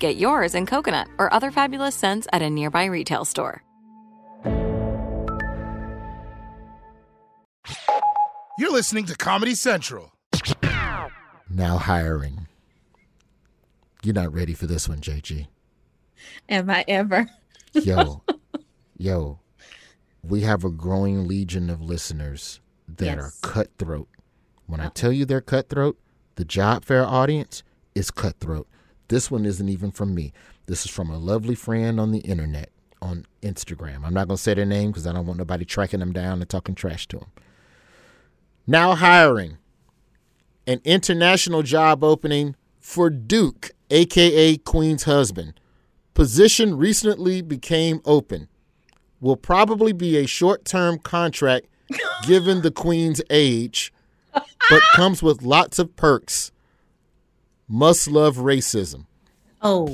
Get yours in coconut or other fabulous scents at a nearby retail store. You're listening to Comedy Central. Now hiring. You're not ready for this one, JG. Am I ever? Yo, yo, we have a growing legion of listeners that Yes. are cutthroat. When I oh. tell you they're cutthroat, the job fair audience is cutthroat. This one isn't even from me. This is from a lovely friend on the internet, on Instagram. I'm not going to say their name because I don't want nobody tracking them down and talking trash to them. Now hiring an international job opening for Duke, aka Queen's husband. Position recently became open. Will probably be a short term contract given the Queen's age, but comes with lots of perks. Must love racism. Oh,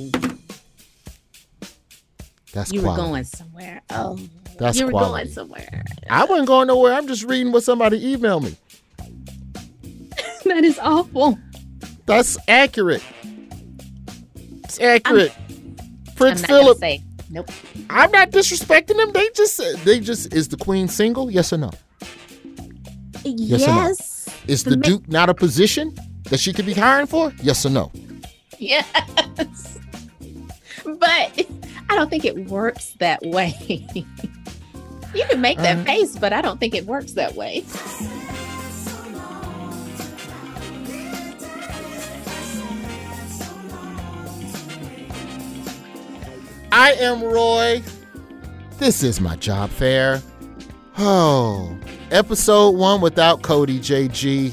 That's you quality. were going somewhere. Oh, That's you were quality. going somewhere. I wasn't going nowhere. I'm just reading what somebody emailed me. that is awful. That's accurate. It's accurate. Prince I'm not gonna Philip. say nope. I'm not disrespecting them. They just they just is the queen single? Yes or no? Yes or no? Yes. Is the ma- Duke not a position that she could be hiring for? Yes or no? Yes. But I don't think it works that way. you can make that Uh. face, but I don't think it works that way. I am Roy. This is my job fair. Oh, episode one without Cody JG.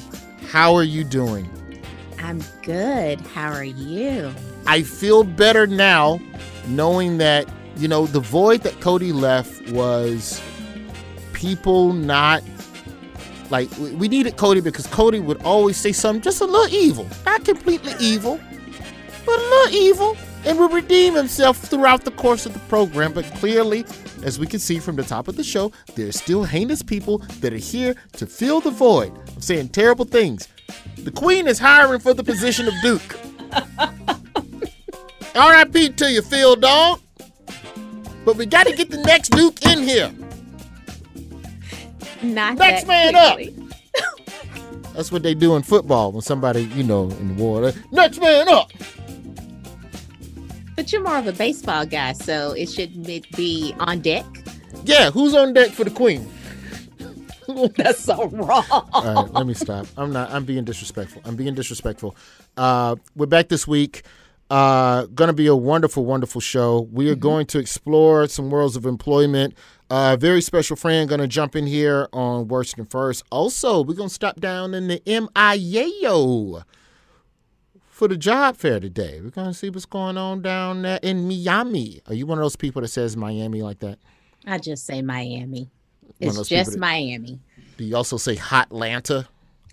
How are you doing? I'm good. How are you? I feel better now knowing that, you know, the void that Cody left was people not like we needed Cody because Cody would always say something just a little evil. Not completely evil, but a little evil. And would redeem himself throughout the course of the program. But clearly, as we can see from the top of the show, there's still heinous people that are here to fill the void of saying terrible things. The Queen is hiring for the position of Duke. R.I.P. to you, Phil Dog. But we got to get the next Duke in here. Not Next man up. That's what they do in football when somebody, you know, in the water. Next man up. But you're more of a baseball guy, so it should be on deck. Yeah, who's on deck for the Queen? That's so wrong. All right, let me stop. I'm not. I'm being disrespectful. I'm being disrespectful. Uh, we're back this week. Uh, gonna be a wonderful, wonderful show. We are going to explore some worlds of employment. Uh, very special friend gonna jump in here on worst and first. Also, we're gonna stop down in the MIAO for the job fair today. We're gonna see what's going on down there in Miami. Are you one of those people that says Miami like that? I just say Miami. It's just Miami. Do you also say Hot Atlanta?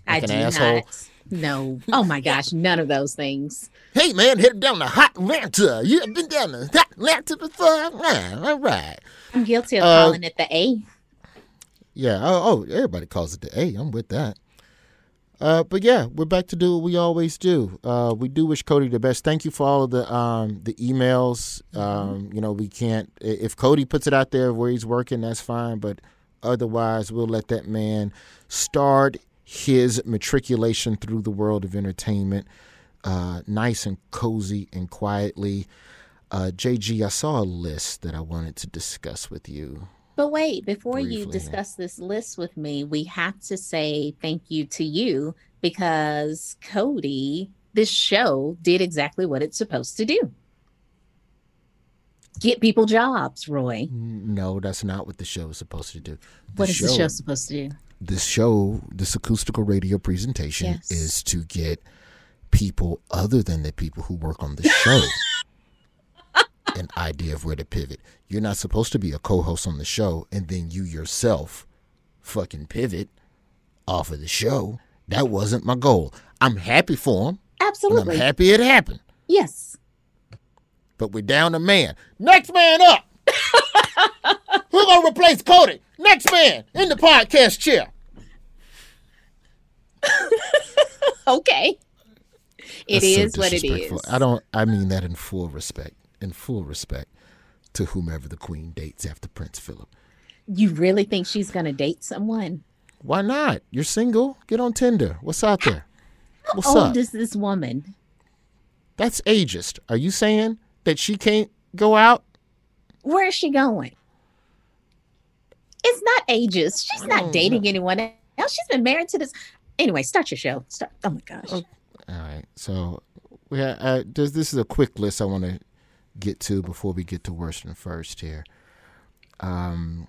I an do asshole? not. No. Oh my gosh, none of those things. Hey man, headed down to Hot Atlanta. You ever been down to Hot Atlanta before? Yeah, all right. I'm guilty of Uh, calling it the A. Yeah. Oh, oh, everybody calls it the A. I'm with that. Uh, but yeah, we're back to do what we always do. Uh, we do wish Cody the best. Thank you for all of the um, the emails. Um, you know, we can't if Cody puts it out there where he's working, that's fine. But otherwise, we'll let that man start his matriculation through the world of entertainment, uh, nice and cozy and quietly. Uh, JG, I saw a list that I wanted to discuss with you. But wait, before you Briefly, yeah. discuss this list with me, we have to say thank you to you because Cody, this show did exactly what it's supposed to do. Get people jobs, Roy. No, that's not what the show is supposed to do. What is the show supposed to do? This show, this acoustical radio presentation, Yes. is to get people other than the people who work on the show an idea of where to pivot. You're not supposed to be a co-host on the show and then you yourself fucking pivot off of the show. That wasn't my goal. I'm happy for him, and I'm happy it happened. yes. But we're down a man. Next man up. Who's gonna replace Cody? Next man in the podcast chair. Okay. It That's so what it is. I don't. I mean that in full respect. In full respect to whomever the queen dates after Prince Philip. You really think she's going to date someone? Why not? You're single. Get on Tinder. What's out there? What's How up? old is this woman? That's ageist. Are you saying that she can't go out? Where is she going? It's not ages. She's not dating anyone else. She's been married to this. Anyway, start your show. Start. Oh my gosh. All right. So, we ha- uh, this, this is a quick list I want to get to before we get to worst and first here. Um,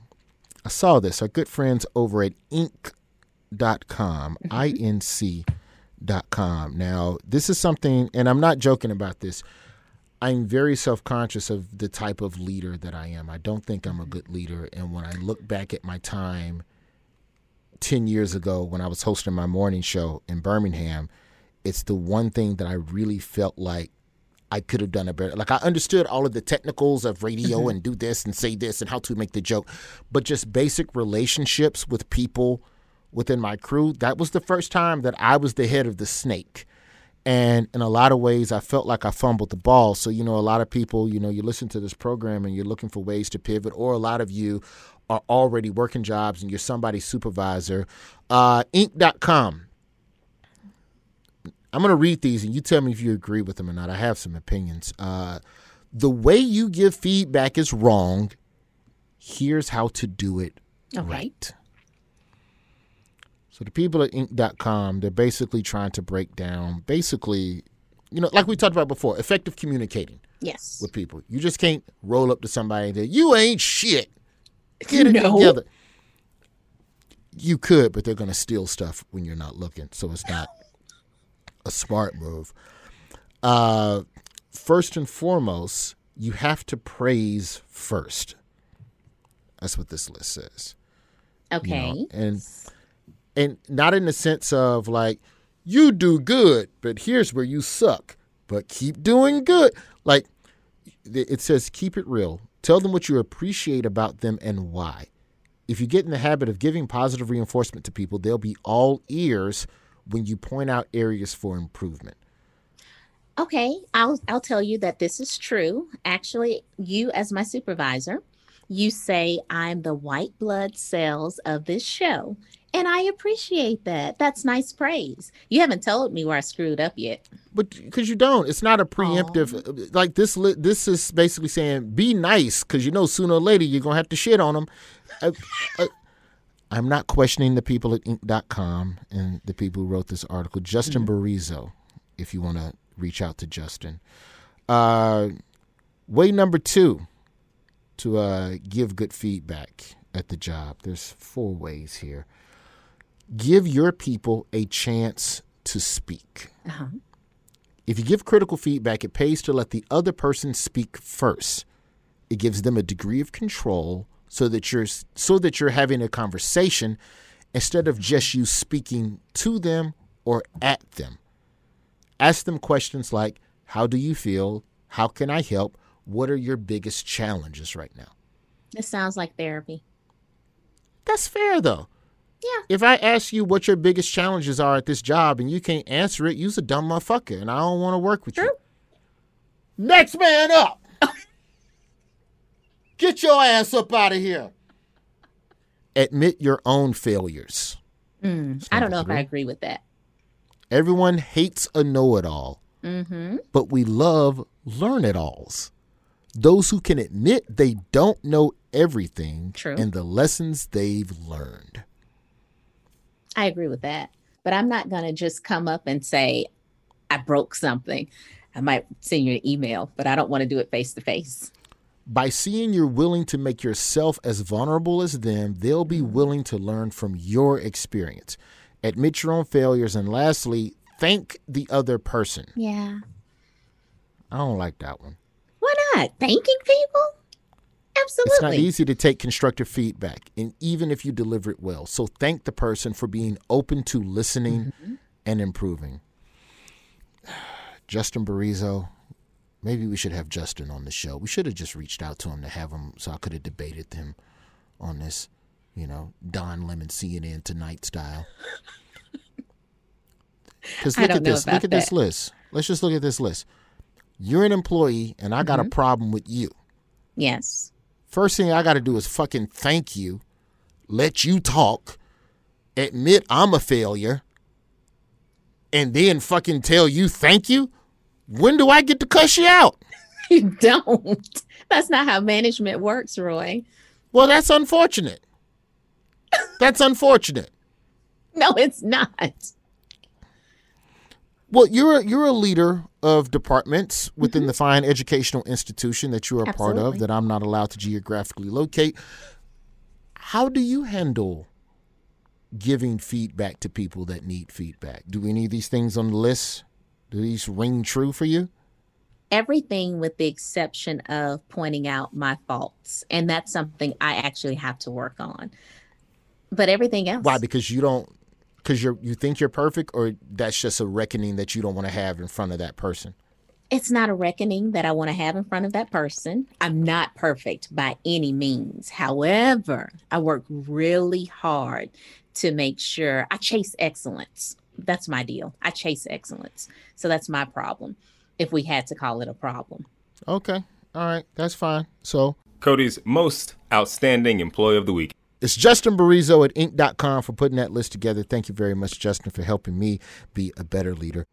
I saw this. Our good friends over at Inc.com, I-N-C dot com. Now, this is something, and I'm not joking about this. I'm very self conscious of the type of leader that I am. I don't think I'm a good leader. And when I look back at my time 10 years ago when I was hosting my morning show in Birmingham, it's the one thing that I really felt like I could have done a better. Like I understood all of the technicals of radio mm-hmm. and do this and say this and how to make the joke, but just basic relationships with people within my crew. That was the first time that I was the head of the snake. And in a lot of ways, I felt like I fumbled the ball. So, you know, a lot of people, you know, you listen to this program and you're looking for ways to pivot, or a lot of you are already working jobs and you're somebody's supervisor. Uh, Inc.com. I'm going to read these and you tell me if you agree with them or not. I have some opinions. Uh, the way you give feedback is wrong. Here's how to do it Okay. right. So the people at Inc.com, they're basically trying to break down, basically, you know, like we talked about before, effective communicating Yes. with people. You just can't roll up to somebody and say, "You ain't shit." Get it No. together. You could, but they're going to steal stuff when you're not looking, so it's not a smart move. Uh, first and foremost, you have to praise first. That's what this list says. you Okay. know, and and not in the sense of like you do good, but here's where you suck, but keep doing good. Like it says, keep it real. Tell them what you appreciate about them and why. If you get in the habit of giving positive reinforcement to people, they'll be all ears when you point out areas for improvement. Okay, I'll I'll tell you that this is true. Actually, you as my supervisor, you say I'm the white blood cells of this show, and I appreciate that. That's nice praise. You haven't told me where I screwed up yet. But because you don't, it's not a preemptive. Uh, uh, like this, this is basically saying be nice because you know sooner or later you're gonna have to shit on them. I, I, I'm not questioning the people at Inc.com and the people who wrote this article. Justin hmm. Bariso, if you want to reach out to Justin. Uh, way number two to uh, give good feedback at the job. There's four ways here. Give your people a chance to speak. Uh-huh. If you give critical feedback, it pays to let the other person speak first. It gives them a degree of control so that you're so that you're having a conversation instead of just you speaking to them or at them. Ask them questions like how do you feel? How can I help? What are your biggest challenges right now? This sounds like therapy. That's fair though. Yeah. If I ask you what your biggest challenges are at this job and you can't answer it, you's a dumb motherfucker and I don't want to work with you. Next man up. Get your ass up out of here. Admit your own failures. Mm, I don't know if I agree with that. Everyone hates a know it all, Mm-hmm. but we love learn it alls. Those who can admit they don't know everything True. and the lessons they've learned. I agree with that. But I'm not going to just come up and say, I broke something. I might send you an email, but I don't want to do it face to face. By seeing you're willing to make yourself as vulnerable as them, they'll be mm-hmm. willing to learn from your experience. Admit your own failures. And lastly, thank the other person. Yeah. I don't like that one. Why not? Thanking people? Absolutely. It's not easy to take constructive feedback, and even if you deliver it well. So thank the person for being open to listening mm-hmm. and improving. Justin Bariso, maybe we should have Justin on the show. We should have just reached out to him to have him so I could have debated him on this, you know, Don Lemon CNN Tonight style. Because look at this. Look at this list. Let's just look at this list. You're an employee, and I got Mm-hmm. a problem with you. Yes. First thing I got to do is fucking thank you, let you talk, admit I'm a failure, and then fucking tell you thank you. When do I get to cuss you out? You don't. That's not how management works, Roy. Well, that's unfortunate. That's unfortunate. No, it's not. Well, you're a, you're a leader of departments within mm-hmm. the fine educational institution that you are a part of that I'm not allowed to geographically locate. How do you handle giving feedback to people that need feedback? Do any of these things on the list? Do these ring true for you? Everything with the exception of pointing out my faults. And that's something I actually have to work on. But everything else. Why? Because you don't because you're you think you're perfect, or that's just a reckoning that you don't want to have in front of that person. it's not a reckoning that I want to have in front of that person. I'm not perfect by any means. However, I work really hard to make sure I chase excellence. That's my deal. I chase excellence. So that's my problem, if we had to call it a problem. Okay, all right, that's fine. So Cody's most outstanding employee of the week. It's Justin Bariso at Inc.com for putting that list together. Thank you very much, Justin, for helping me be a better leader.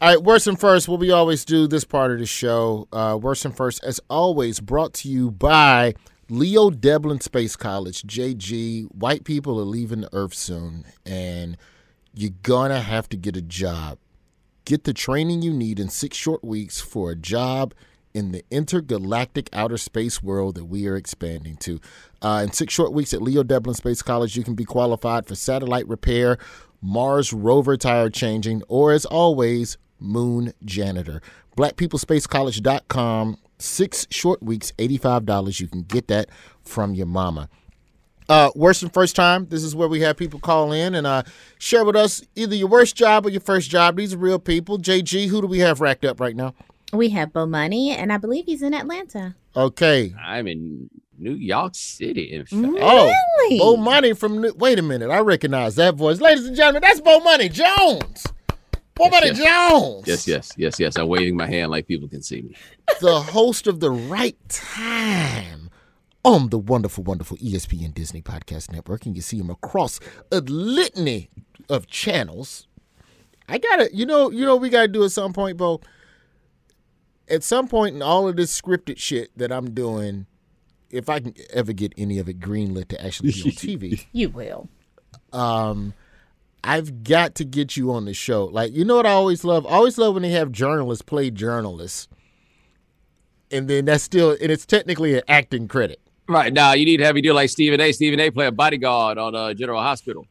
All right, worst and first, what we always do this part of the show. Uh, worst and first, as always, brought to you by Leo Deblin Space College, JG. White people are leaving the Earth soon, and you're gonna have to get a job. Get the training you need in six short weeks for a job in the intergalactic outer space world that we are expanding to. Uh, in six short weeks at Leo Devlin Space College, you can be qualified for satellite repair, Mars rover tire changing, or as always, moon janitor. BlackPeopleSpaceCollege.com. Six short weeks, $85. You can get that from your mama. Uh, worst and first time. This is where we have people call in and uh, share with us either your worst job or your first job. These are real people. JG, who do we have racked up right now? We have Bomani, and I believe he's in Atlanta. Okay. I'm in New York City, in fact. Oh, Bo Money from. New- Wait a minute. I recognize that voice. Ladies and gentlemen, that's Bomani Jones. Bo Yes, Money yes. Jones. Yes, yes, yes, yes. I'm waving my hand like people can see me. The host of the right time on the wonderful, wonderful ESPN Disney Podcast Network. And you see him across a litany of channels. I gotta, you know, you know, what we gotta do at some point, Bo. At some point in all of this scripted shit that I'm doing, if I can ever get any of it greenlit to actually be on TV, You will. um, I've got to get you on the show. Like, you know what I always love? I always love when they have journalists play journalists. And then that's still, and it's technically an acting credit. Right now, you need to have me do like Stephen A. Stephen A. play a bodyguard on uh, General Hospital,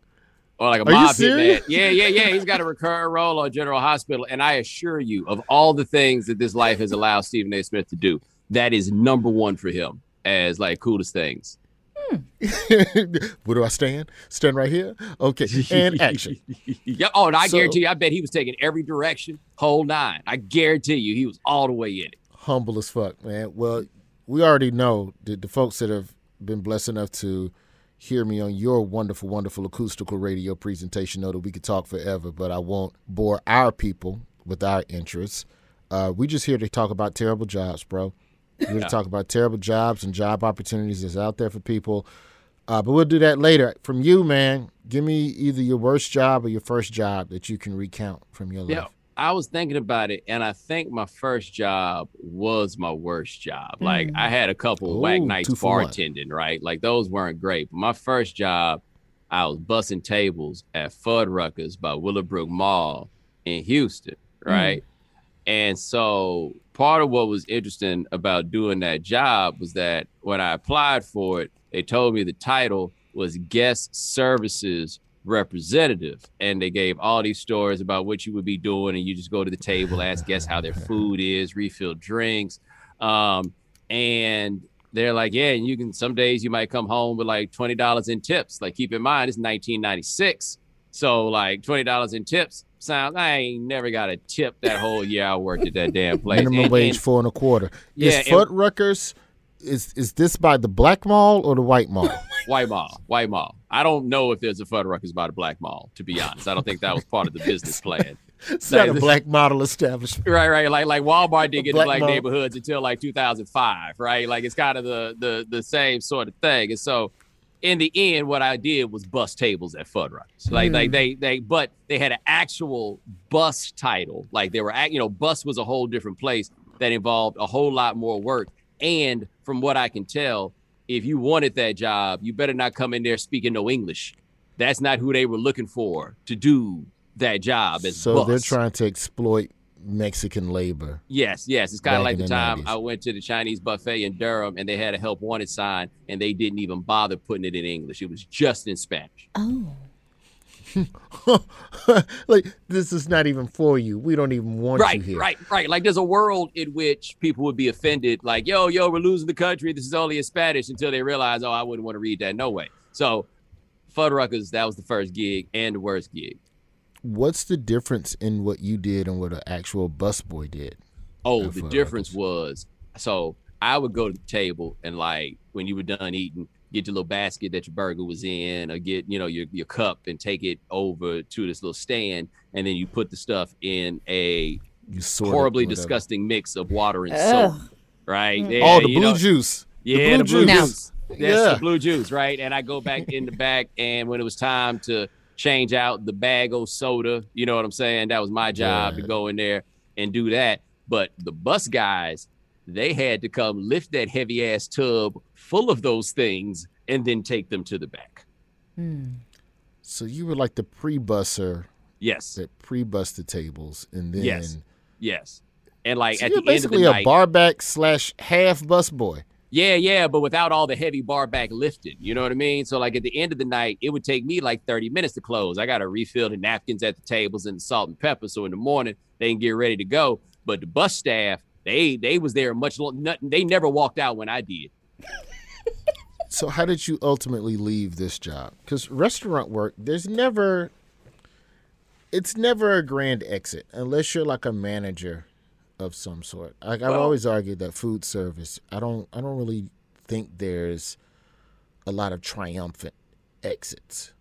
or like a Are you mob serious? hitman. Yeah, yeah, yeah. He's got a recurring role on General Hospital, and I assure you, of all the things that this life has allowed Stephen A. Smith to do, that is number one for him as like coolest things. Where do I stand? Stand right here? Okay. And action. yeah. Oh, and I So- guarantee you, I bet he was taking every direction, whole nine. I guarantee you, he was all the way in it. Humble as fuck, man. Well, we already know that the folks that have been blessed enough to hear me on your wonderful, wonderful acoustical radio presentation know that we could talk forever, but I won't bore our people with our interests. Uh, we just here to talk about terrible jobs, bro. We're here to talk about terrible jobs and job opportunities that's out there for people. Uh, but we'll do that later. From you, man, give me either your worst job or your first job that you can recount from your life. Yeah. I was thinking about it, and I think my first job was my worst job. Like I had a couple of whack nights one. bartending, right? Like those weren't great. But my first job, I was bussing tables at Fuddruckers by Willowbrook Mall in Houston, right? And so part of what was interesting about doing that job was that when I applied for it, they told me the title was guest services representative. And they gave all these stories about what you would be doing. And you just go to the table, ask guests how their food is, refill drinks. Um, and they're like, yeah, and you can some days you might come home with like twenty dollars in tips. Like keep in mind, it's 1996. So like twenty dollars in tips sounds I ain't never got a tip that whole year I worked at that damn place. Minimum And- wage and- four and a quarter. Yeah, is and- Fuddruckers is is this by the black mall or the white mall? White Mall, White Mall. I don't know if there's a Fuddruckers by the Black Mall, to be honest. I don't think that was part of the business plan. it's not a black model establishment. Right, right. Like like Walmart didn't get Black black neighborhoods until like 2005, right? Like it's kind of the the the same sort of thing. And so in the end, what I did was bus tables at Fuddruckers. Like like hmm. they they but they had an actual bus title. Like they were you know, bus was a whole different place that involved a whole lot more work. And from what I can tell, if you wanted that job, you better not come in there speaking no English. That's not who they were looking for to do that job as So bus. they're trying to exploit Mexican labor. Yes, yes. It's kind of like the the time 90s. I went to the Chinese buffet in Durham and they had a help wanted sign and they didn't even bother putting it in English. It was just in Spanish. Oh. like this is not even for you. We don't even want Right, you here. Right, right, right. Like there's a world in which people would be offended, like, yo, yo, we're losing the country. This is only in Spanish until they realize, oh, I wouldn't want to read that. No way. So Fuddruckers, that was the first gig and the worst gig. What's the difference in what you did and what an actual busboy did? Oh, the difference was so I would go to the table and like when you were done eating, get your little basket that your burger was in, or get you know your your cup and take it over to this little stand, and then you put the stuff in a You sort horribly whatever. disgusting mix of water and Ugh. soap. Right? Mm. Yeah, Oh, the blue know- juice. yeah, the blue juice. juice. That's Yeah. the blue juice, right? And I go back in the back, and when it was time to change out the bag of soda, you know what I'm saying? That was my job to go in there and do that. But the bus guys, they had to come lift that heavy ass tub full of those things and then take them to the back. Hmm. So you were like the pre-busser Yes, that pre-bus the tables, and then Yes. yes. And like So at you're the end of the basically a night, barback slash half busboy. Yeah, yeah, but without all the heavy bar back lifting. You know what I mean? So like at the end of the night, it would take me like 30 minutes to close. I gotta refill the napkins at the tables and the salt and pepper. So in the morning they can get ready to go. But the bus staff, they they was there much long nothing. they never walked out when I did. So how did you ultimately leave this job? Because restaurant work, there's never, it's never a grand exit unless you're like a manager of some sort. Like I've Well- always argued that food service, I don't, I don't really think there's a lot of triumphant exits.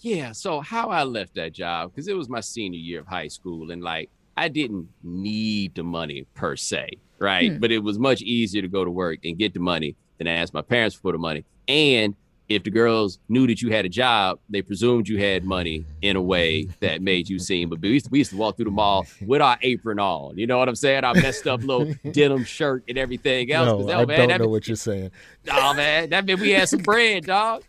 Yeah, so how I left that job, because it was my senior year of high school, and like I didn't need the money per se, right? Hmm. But it was much easier to go to work and get the money than ask my parents for the money. And if the girls knew that you had a job, they presumed you had money in a way that made you seem. But we used to, we used to walk through the mall with our apron on. You know what I'm saying? Our messed up little denim shirt and everything else. No, that- I man, don't that know be- what you're saying. Oh man, that meant we had some bread, dog.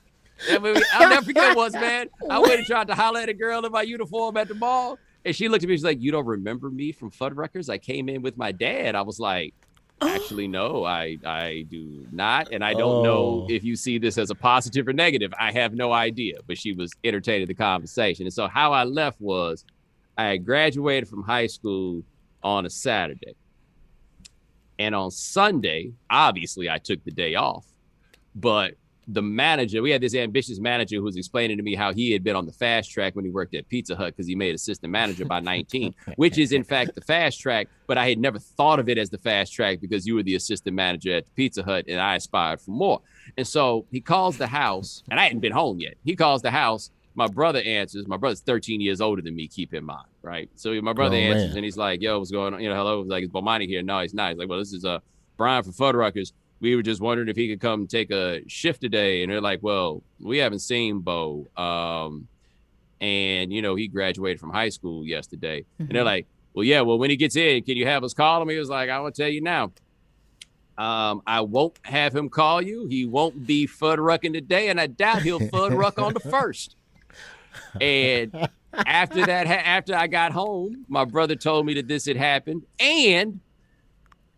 That meant we- I'll never forget once, man. I went and tried to holler at a girl in my uniform at the mall, and she looked at me. And she's like, "You don't remember me from Fuddruckers? I came in with my dad." I was like, Oh. "Actually, no, I I do not, and I don't know Oh. if you see this as a positive or negative. I have no idea." But she was entertaining the conversation, and so how I left was, I had graduated from high school on a Saturday. And on Sunday, obviously, I took the day off. But the manager, we had this ambitious manager who was explaining to me how he had been on the fast track when he worked at Pizza Hut because he made assistant manager by 19, which is in fact the fast track. But I had never thought of it as the fast track because you were the assistant manager at the Pizza Hut and I aspired for more. And so he calls the house, and I hadn't been home yet. He calls the house. My brother answers. My brother's 13 years older than me, keep in mind, right? So my brother Oh, answers man. and he's like, yo, what's going on? You know, hello. He's like, is Bomani here? No, he's not. He's like, well, this is uh, Brian from Fuddruckers. We were just wondering if he could come take a shift today. And they're like, well, we haven't seen Bo. Um, and, you know, he graduated from high school yesterday. And they're like, well, yeah, well, when he gets in, can you have us call him? He was like, I will tell you now. Um, I won't have him call you. He won't be Fuddrucking today, and I doubt he'll Fuddruck on the first. And after that, after I got home, my brother told me that this had happened, and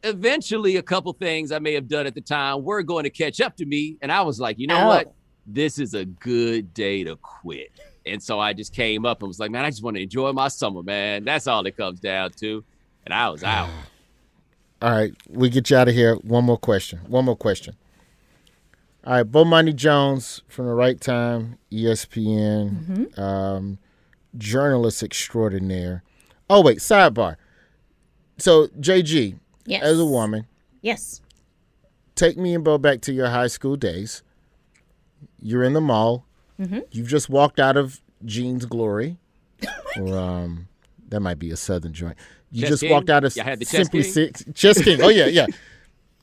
eventually, a couple things I may have done at the time were going to catch up to me, and I was like, you know Oh. what? This is a good day to quit. And so I just came up and was like, man, I just want to enjoy my summer, man. That's all it comes down to. And I was out. All right, we get you out of here. One more question. One more question. All right, Bomani Jones from the Right Time, ESPN, um, journalist extraordinaire. Oh wait, sidebar. So JG, Yes. as a woman, Yes. take me and Bo back to your high school days. You're in the mall. You've just walked out of Jean's Glory, or um, that might be a Southern joint. You Chess just King? walked out of Y'all Chess Simply King? Six Chess King. Oh yeah, yeah.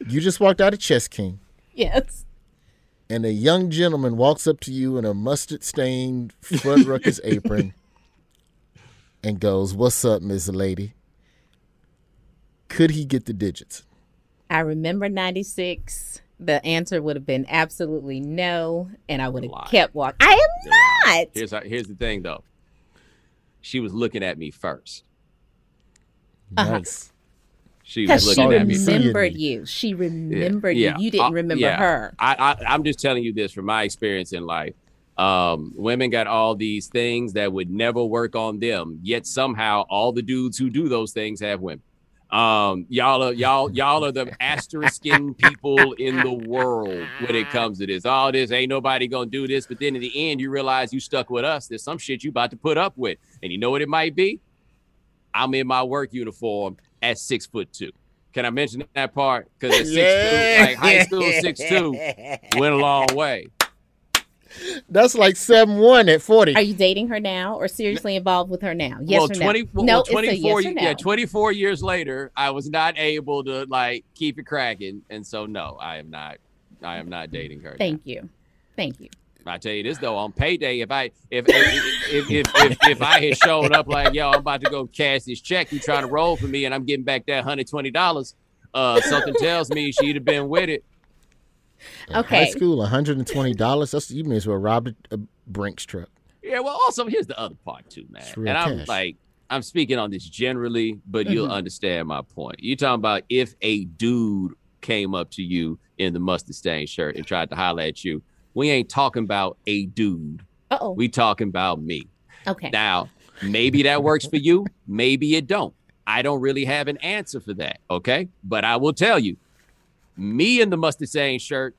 You just walked out of Chess King, Yes. and a young gentleman walks up to you in a mustard-stained Fuddruckers apron, and goes, "What's up, Miss Lady?" Could he get the digits? I remember 96. The answer would have been absolutely no, and I would have kept walking. I am not. Here's here's the thing though. She was looking at me first. Uh-huh. Nice. She was Because she looking at me remem- first. remembered you. She remembered Yeah. you. You didn't Uh, remember yeah. her. I, I I'm just telling you this from my experience in life. Um, women got all these things that would never work on them, yet somehow all the dudes who do those things have women. Um, y'all are y'all y'all are the asterisking people in the world when it comes to this. All this ain't nobody gonna do this, but then in the end, you realize you stuck with us. There's some shit you about to put up with, and you know what it might be. I'm in my work uniform at six foot two. Can I mention that part? Because at six two, like high school six two, went a long way. That's like seven one at forty. Are you dating her now or seriously involved with her now? Yes well, or 20, no? well, no, it's a 24, yes no. yeah, 24 years later, I was not able to like keep it cracking. And so no, I am not I am not dating her. now. Thank you. Thank you. I tell you this though, on payday, if I if if if, if, if, if I had shown up like yo, I'm about to go cash this check, you trying to roll for me, and I'm getting back that hundred twenty dollars, uh, something tells me she'd have been with it. In High school, one hundred and twenty dollars. That's you may as well rob a, a Brinks truck. Yeah, well, also here's the other part too, man. It's real And I'm cash. like, I'm speaking on this generally, but you'll understand my point. You're talking about if a dude came up to you in the mustard stained shirt and tried to holler at you. We ain't talking about a dude. Uh oh. We talking about me. Okay. Now, maybe that works for you. Maybe it don't. I don't really have an answer for that. Okay. But I will tell you, me in the mustard stain shirt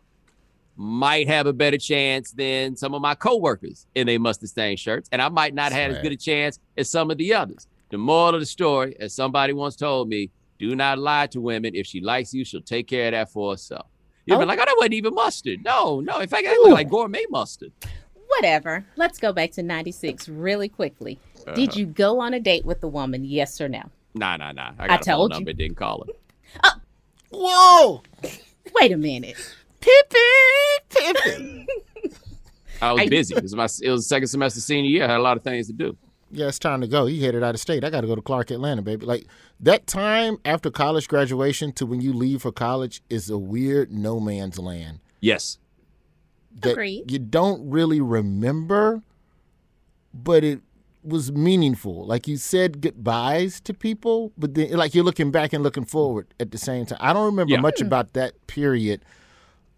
might have a better chance than some of my coworkers in a mustard stain shirts. And I might not have as good a chance as some of the others. The moral of the story, as somebody once told me, do not lie to women. If she likes you, she'll take care of that for herself. You'll Oh. be like, oh, that wasn't even mustard. No, no. In fact, that looked like gourmet mustard. Whatever. Let's go back to 96 really quickly. Did Uh-huh. you go on a date with the woman? Yes or no? Nah, nah, nah. I I got a phone told you. number, didn't call her. Whoa, Wait a minute. Pippin, Pippin. I was busy. It was my it was second semester senior year. I had a lot of things to do. yeah, it's time to go. He headed out of state. I got to go to Clark, Atlanta, baby. Like that time after college graduation to when you leave for college is a weird no man's land. Yes. that Agreed. you don't really remember, but it was meaningful. Like you said goodbyes to people, but then like you're looking back and looking forward at the same time. I don't remember Yeah. much about that period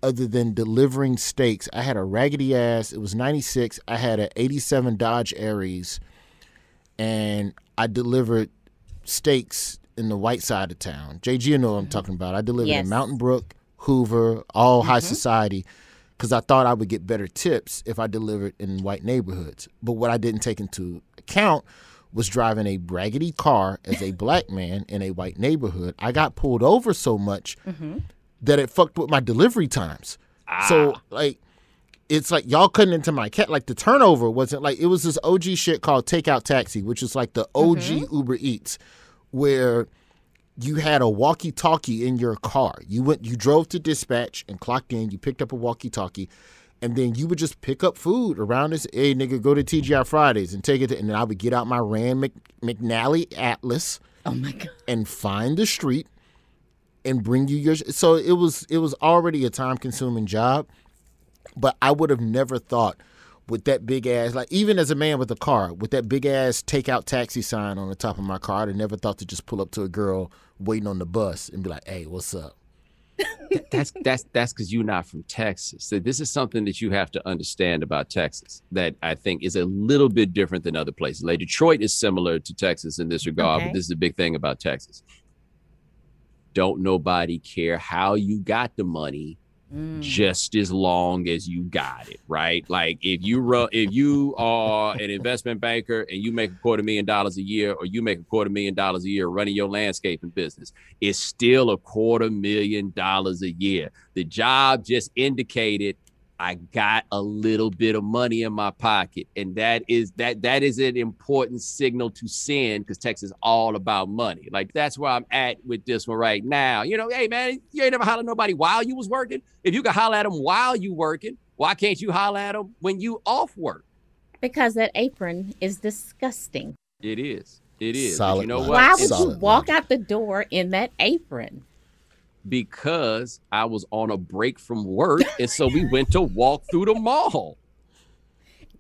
other than delivering steaks. I had a raggedy ass. It was 96. I had an 87 Dodge Aries and I delivered steaks in the white side of town. JG, you know what I'm mm-hmm. talking about. I delivered Yes. in Mountain Brook, Hoover, all high mm-hmm. society because I thought I would get better tips if I delivered in white neighborhoods. But what I didn't take into account was driving a raggedy car as a black man in a white neighborhood. I got pulled over so much mm-hmm. that it fucked with my delivery times. So ah. like it's like y'all cutting into my cat like the turnover wasn't like it was this OG shit called takeout taxi, which is like the OG mm-hmm. Uber Eats, where you had a walkie-talkie in your car. You went, you drove to dispatch and clocked in. You picked up a walkie-talkie, and then you would just pick up food around this. Hey, nigga, go to TGI Fridays and take it. To, and then I would get out my Rand Mc, McNally Atlas Oh my god. and find the street and bring you your so it was it was already a time consuming job but i would have never thought with that big ass like even as a man with a car with that big ass takeout taxi sign on the top of my car i'd have never thought to just pull up to a girl waiting on the bus and be like hey what's up that's that's that's because you're not from Texas. So this is something that you have to understand about Texas that I think is a little bit different than other places. Like Detroit is similar to Texas in this regard, Okay. but this is the big thing about Texas. Don't nobody care how you got the money Mm. just as long as you got it, right? Like if you run, if you are an investment banker and you make a quarter million dollars a year, or you make a quarter million dollars a year running your landscaping business, it's still a quarter million dollars a year. The job just indicated I got a little bit of money in my pocket, and that is that that is an important signal to send because Texas is all about money. Like that's where I'm at with this one right now. You know, hey man, you ain't never hollered at nobody while you was working. If you can holler at them while you working, why can't you holler at them when you off work? Because that apron is disgusting. It is. It is. Solid you know what? Why would It's- you walk logic. out the door in that apron? Because I was on a break from work, and so we went to walk through the mall.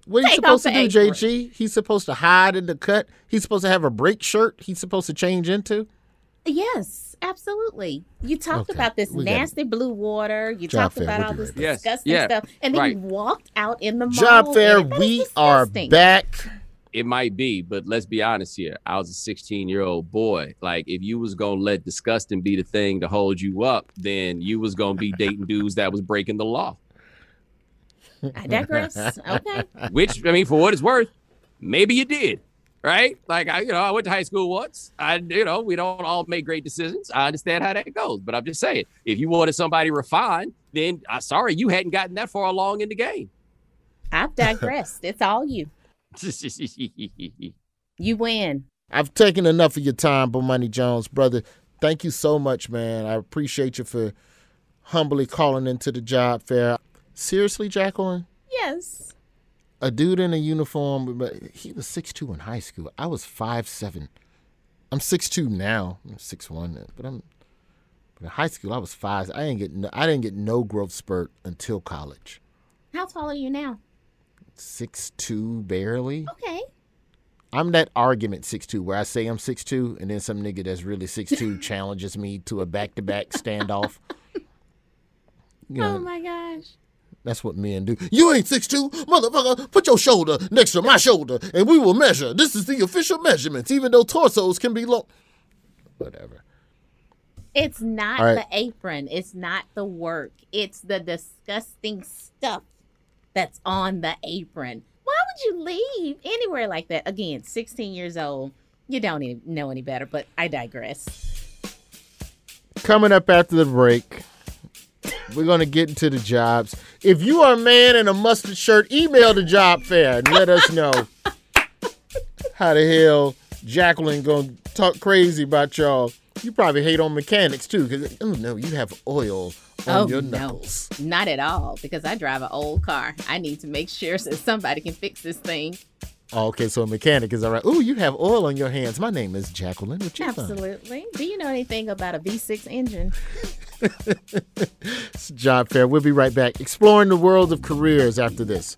what are you supposed to do apron. jg he's supposed to hide in the cut he's supposed to have a break shirt he's supposed to change into Yes, absolutely. You talked Okay, about this we nasty blue water. You Job talked fair, about we'll all this right back. Yes, disgusting yeah, stuff, and then right. you walked out in the mall. job fair and it. That we is are back It might be, but let's be honest here. I was a 16 year old boy. Like, if you was gonna let disgusting be the thing to hold you up, then you was gonna be dating dudes that was breaking the law. I digress. Okay. Which, I mean, for what it's worth, maybe you did, right? Like, I, you know, I went to high school once. I, you know, we don't all make great decisions. I understand how that goes, but I'm just saying, if you wanted somebody refined, then uh, sorry, you hadn't gotten that far along in the game. I've digressed. It's all you. You win. I've taken enough of your time, Bomani Jones, brother. Thank you so much, man. I appreciate you for humbly calling into the job fair. Seriously, Jacqueline? Yes. A dude in a uniform, but he was six two in high school. I was five seven. I'm six two now. I'm six one, but I'm but in high school I was five. I didn't get no, I didn't get no growth spurt until college. How tall are you now? Six two barely. Okay. I'm that argument six two where I say I'm six two and then some nigga that's really six two challenges me to a back to back standoff. You know, Oh my gosh. that's what men do. You ain't six two, motherfucker. Put your shoulder next to my shoulder and we will measure. This is the official measurements, even though torsos can be long. Whatever. It's not right. the apron. It's not the work. It's the disgusting stuff that's on the apron. Why would you leave anywhere like that? Again, 16 years old. You don't even know any better, but I digress. Coming up after the break, we're going to get into the jobs. If you are a man in a mustard shirt, email the job fair and let us know how the hell Jacqueline going to talk crazy about y'all. You probably hate on mechanics too, because, oh no, you have oil on oh, your no. Not at all, because I drive an old car. I need to make sure that somebody can fix this thing. Oh, okay, so a mechanic is all right. Oh, you have oil on your hands. My name is Jacqueline. What you find? Absolutely. Do you know anything about a V6 engine? It's a Job Fair. We'll be right back, exploring the world of careers after this.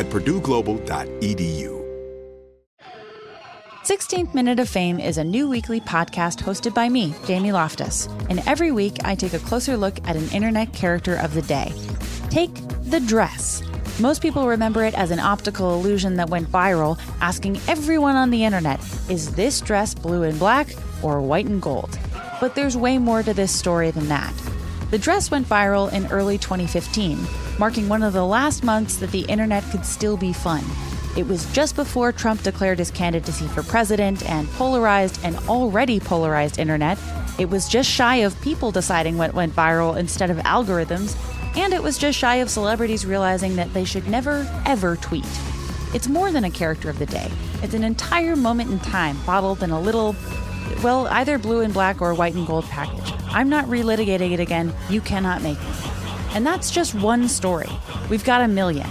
at purdueglobal.edu. 16th Minute of Fame is a new weekly podcast hosted by me, Jamie Loftus. And every week I take a closer look at an internet character of the day. Take the dress. Most people remember it as an optical illusion that went viral, asking everyone on the internet, is this dress blue and black or white and gold? But there's way more to this story than that. The dress went viral in early 2015, marking one of the last months that the internet could still be fun. It was just before Trump declared his candidacy for president and polarized an already polarized internet. It was just shy of people deciding what went viral instead of algorithms, and it was just shy of celebrities realizing that they should never, ever tweet. It's more than a character of the day, it's an entire moment in time bottled in a little, well, either blue and black or white and gold package. I'm not relitigating it again. You cannot make me. And that's just one story. We've got a million.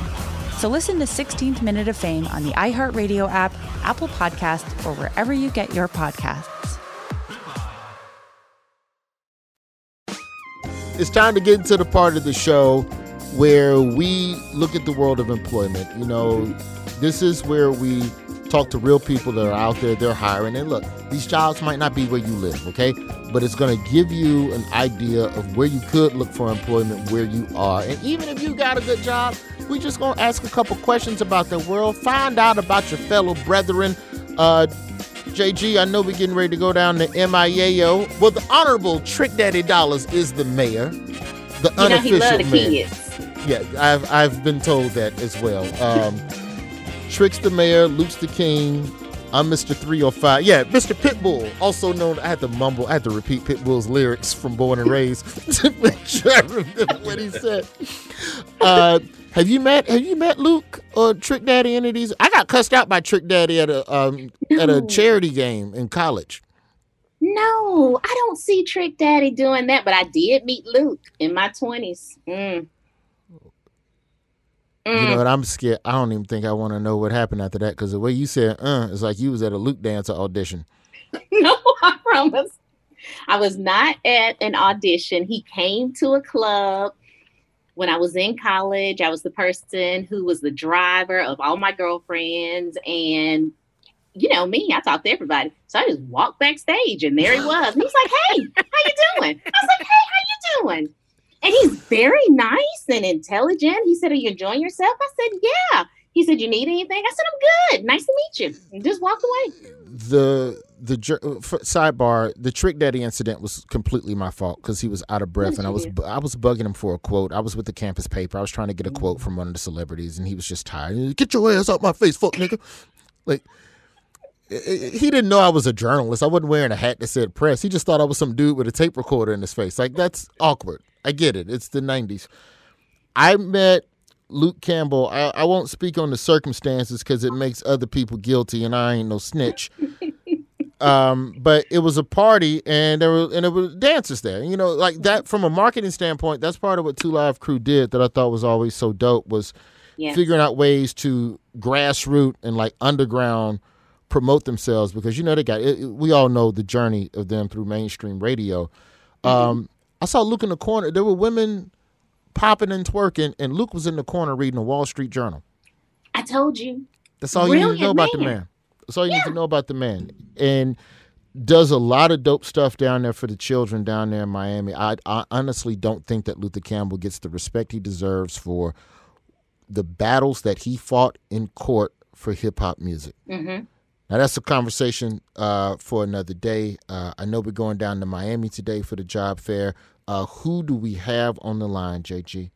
So listen to 16th Minute of Fame on the iHeartRadio app, Apple Podcasts, or wherever you get your podcasts. It's time to get into the part of the show where we look at the world of employment. You know, this is where we talk to real people that are out there, they're hiring. And look, these jobs might not be where you live, okay? But it's going to give you an idea of where you could look for employment where you are. And even if you got a good job, we just going to ask a couple questions about the world, find out about your fellow brethren. Uh, JG, I know we're getting ready to go down to MIAO. Well, the Honorable Trick Daddy Dollars is the mayor, the You know, he unofficial love the mayor. kids. Yeah, I've I've been told that as well. Um, Trick's the mayor, Luke's the king. I'm Mr. 305. Yeah, Mr. Pitbull, also known. I had to mumble. I had to repeat Pitbull's lyrics from Born and Raised to make sure I remember what he said. Uh, have you met Have you met Luke or Trick Daddy? Any of these? I got cussed out by Trick Daddy at a um, at a charity game in college. No, I don't see Trick Daddy doing that, but I did meet Luke in my 20s. Mm. You know, what? I'm scared. I don't even think I want to know what happened after that because the way you said, uh, it's like you was at a Luke dancer audition. no, I promise. I was not at an audition. He came to a club when I was in college. I was the person who was the driver of all my girlfriends. And you know me, I talked to everybody. So I just walked backstage and there he was. And he's like, Hey, how you doing? I was like, Hey, how you doing? And he's very nice and intelligent. He said, Are you enjoying yourself? I said, Yeah. He said, You need anything? I said, I'm good. Nice to meet you. And just walked away. The the uh, sidebar, the Trick Daddy incident was completely my fault because he was out of breath, and I was do? I was bugging him for a quote. I was with the campus paper. I was trying to get a quote from one of the celebrities, and he was just tired. Get your ass out my face, fuck nigga! Like he didn't know I was a journalist. I wasn't wearing a hat that said press. He just thought I was some dude with a tape recorder in his face. Like that's awkward. I get it. It's the '90s. I met Luke Campbell. I, I won't speak on the circumstances because it makes other people guilty, and I ain't no snitch. um, but it was a party, and there were and there were dancers there. You know, like that from a marketing standpoint. That's part of what Two Live Crew did that I thought was always so dope was yeah. figuring out ways to grassroots and like underground promote themselves because you know they got it, we all know the journey of them through mainstream radio. Mm-hmm. Um, I saw Luke in the corner. There were women popping and twerking, and Luke was in the corner reading the Wall Street Journal. I told you. That's all Brilliant you need to know about the man. That's all you yeah. need to know about the man. And does a lot of dope stuff down there for the children down there in Miami. I, I honestly don't think that Luther Campbell gets the respect he deserves for the battles that he fought in court for hip hop music. Mm-hmm. Now that's a conversation uh, for another day. Uh, I know we're going down to Miami today for the job fair. Uh, who do we have on the line, JG?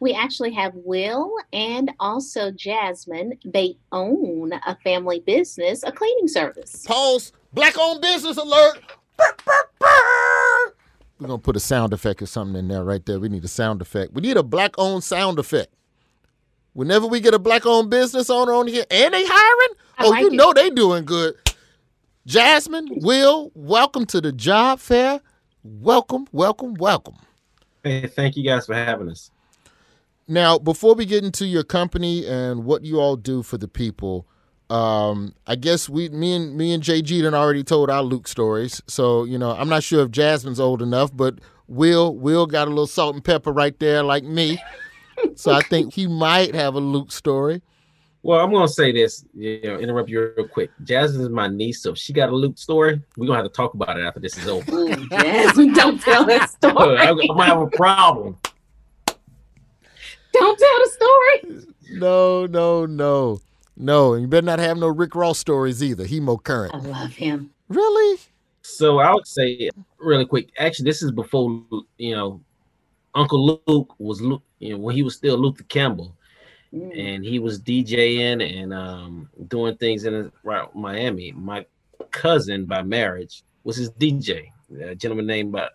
We actually have Will and also Jasmine. They own a family business, a cleaning service. Pause. Black owned business alert. We're gonna put a sound effect or something in there right there. We need a sound effect. We need a black owned sound effect. Whenever we get a black owned business owner on here and they hiring, oh, like you it. know they doing good. Jasmine, Will, welcome to the job fair. Welcome, welcome, welcome. Hey, thank you guys for having us. Now, before we get into your company and what you all do for the people, um, I guess we, me and me and JG done already told our Luke stories. So you know, I'm not sure if Jasmine's old enough, but Will Will got a little salt and pepper right there, like me. so I think he might have a Luke story. Well, I'm gonna say this, you know, interrupt you real quick. Jasmine is my niece, so if she got a Luke story, we're gonna have to talk about it after this is over. Ooh, Jasmine, don't tell that story. I, I might have a problem. Don't tell the story. No, no, no, no. And you better not have no Rick Ross stories either. He more current. I love him. Really? So I would say really quick. Actually, this is before you know, Uncle Luke was Luke. You know, when he was still Luther Campbell mm. and he was DJing and um, doing things in right, Miami. My cousin by marriage was his DJ, a gentleman named by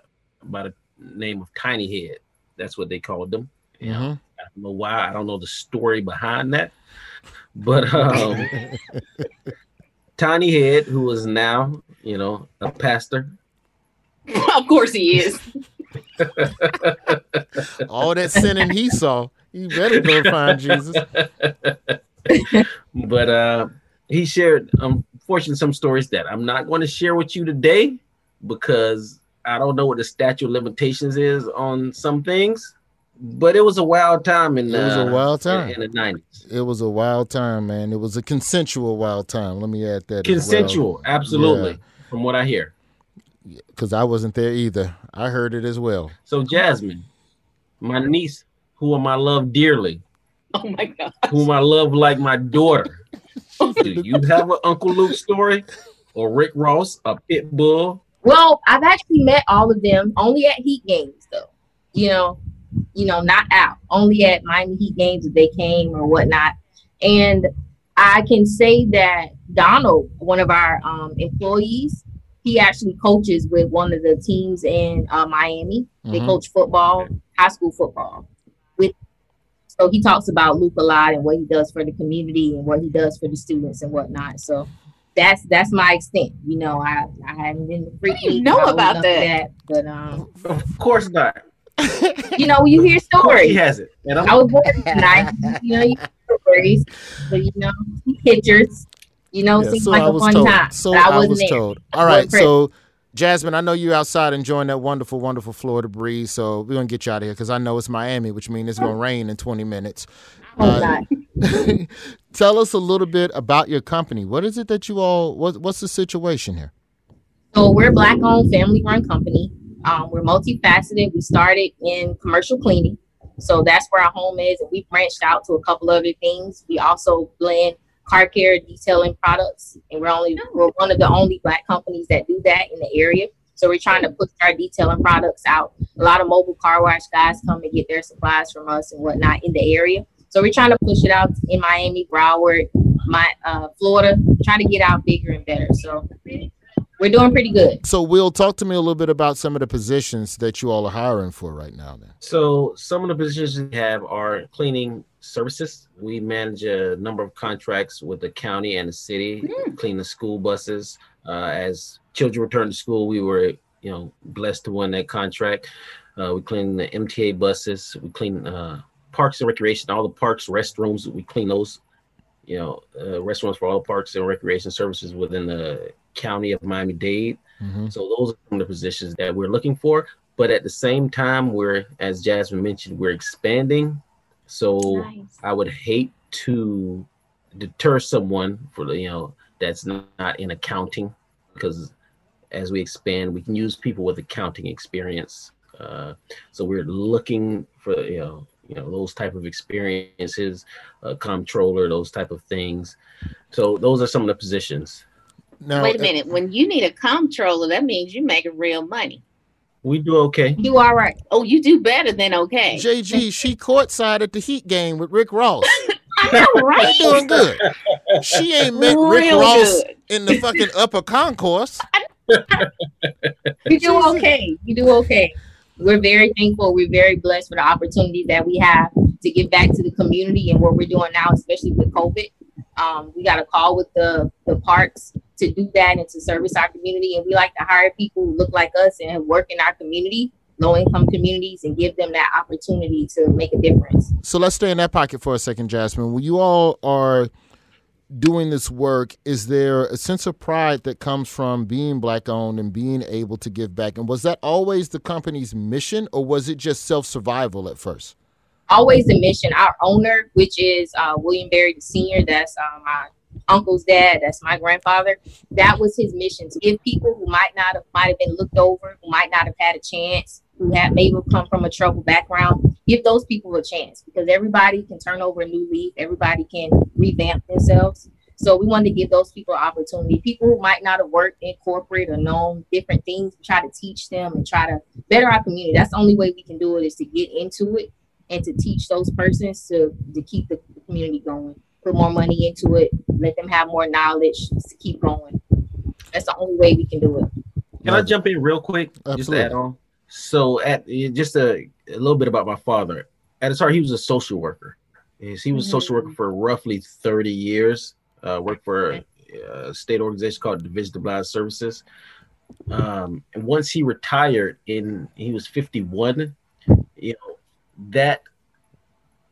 by the name of Tiny Head. That's what they called them. Mm-hmm. I don't know why. I don't know the story behind that, but um, Tiny Head, who is now, you know, a pastor. of course, he is. All that sinning he saw. You better go find Jesus. but uh he shared unfortunately some stories that I'm not going to share with you today because I don't know what the statute of limitations is on some things. But it was a wild time in the, it was a wild time in, in the nineties. It was a wild time, man. It was a consensual wild time. Let me add that. Consensual, well. absolutely. Yeah. From what I hear, because I wasn't there either. I heard it as well. So Jasmine, my niece whom I love dearly. Oh my God. Whom I love like my daughter. Do you have an Uncle Luke story or Rick Ross, a pit bull? Well, I've actually met all of them only at Heat games, though. You know, you know, not out, only at Miami Heat games if they came or whatnot. And I can say that Donald, one of our um, employees, he actually coaches with one of the teams in uh, Miami. They mm-hmm. coach football, high school football with so he talks about Luke a lot and what he does for the community and what he does for the students and whatnot. So that's that's my extent. You know, I I haven't been freaking know about that? that. but um of course not. you know, you hear stories. He has it. And I'm, I was born tonight. You know, you hear stories, but you know, pictures. You know, Yeah, seems so like I a was fun told. time. So but I I wasn't was there. told. All right, wasn't so Jasmine, I know you're outside enjoying that wonderful, wonderful Florida breeze. So we're gonna get you out of here because I know it's Miami, which means it's gonna rain in 20 minutes. Uh, tell us a little bit about your company. What is it that you all? What, what's the situation here? So we're a black owned family run company. Um, we're multifaceted. We started in commercial cleaning. So that's where our home is. And we branched out to a couple other things. We also blend car care detailing products. And we're only we're one of the only black companies that do that in the area. So we're trying to push our detailing products out. A lot of mobile car wash guys come and get their supplies from us and whatnot in the area. So we're trying to push it out in Miami, Broward, my uh, Florida, trying to get out bigger and better. So we're doing pretty good. So, Will, talk to me a little bit about some of the positions that you all are hiring for right now. Then, So some of the positions we have are cleaning services. We manage a number of contracts with the county and the city, clean the school buses. Uh, as children return to school, we were, you know, blessed to win that contract. Uh, we clean the MTA buses. We clean uh, parks and recreation, all the parks, restrooms. We clean those, you know, uh, restrooms for all parks and recreation services within the county of Miami-Dade. So those are some of the positions that we're looking for. But at the same time, we're, as Jasmine mentioned, we're expanding. So I would hate to deter someone for you know that's not in accounting because as we expand, we can use people with accounting experience. Uh, so we're looking for you know you know those type of experiences, uh, comptroller, those type of things. So those are some of the positions. Now, Wait a minute. When you need a comptroller, that means you're making real money. We do okay. You all right? Oh, you do better than okay. JG, she courtside at the Heat game with Rick Ross. I know, right? They're doing good. She ain't met Rick Ross good. in the fucking upper concourse. You do okay. You do okay. We're very thankful. We're very blessed for the opportunity that we have to give back to the community and what we're doing now, especially with COVID. Um, we got a call with the, the parks to do that and to service our community. And we like to hire people who look like us and work in our community, low income communities, and give them that opportunity to make a difference. So let's stay in that pocket for a second, Jasmine. When you all are doing this work, is there a sense of pride that comes from being black owned and being able to give back? And was that always the company's mission, or was it just self survival at first? always the mission. Our owner, which is uh, William Berry the Senior, that's uh, my uncle's dad, that's my grandfather. That was his mission to give people who might not have might have been looked over, who might not have had a chance, who have maybe come from a troubled background, give those people a chance because everybody can turn over a new leaf. Everybody can revamp themselves. So we wanted to give those people opportunity. People who might not have worked in corporate or known different things, try to teach them and try to better our community. That's the only way we can do it is to get into it and to teach those persons to to keep the community going. Put more money into it, let them have more knowledge to keep going. That's the only way we can do it. Can I jump in real quick? Just to add on. So, at just a, a little bit about my father. At his heart, he was a social worker. He was a social worker for roughly 30 years. Uh, worked for a, a state organization called Division of Blind Services. Um, and once he retired, in he was 51. You know that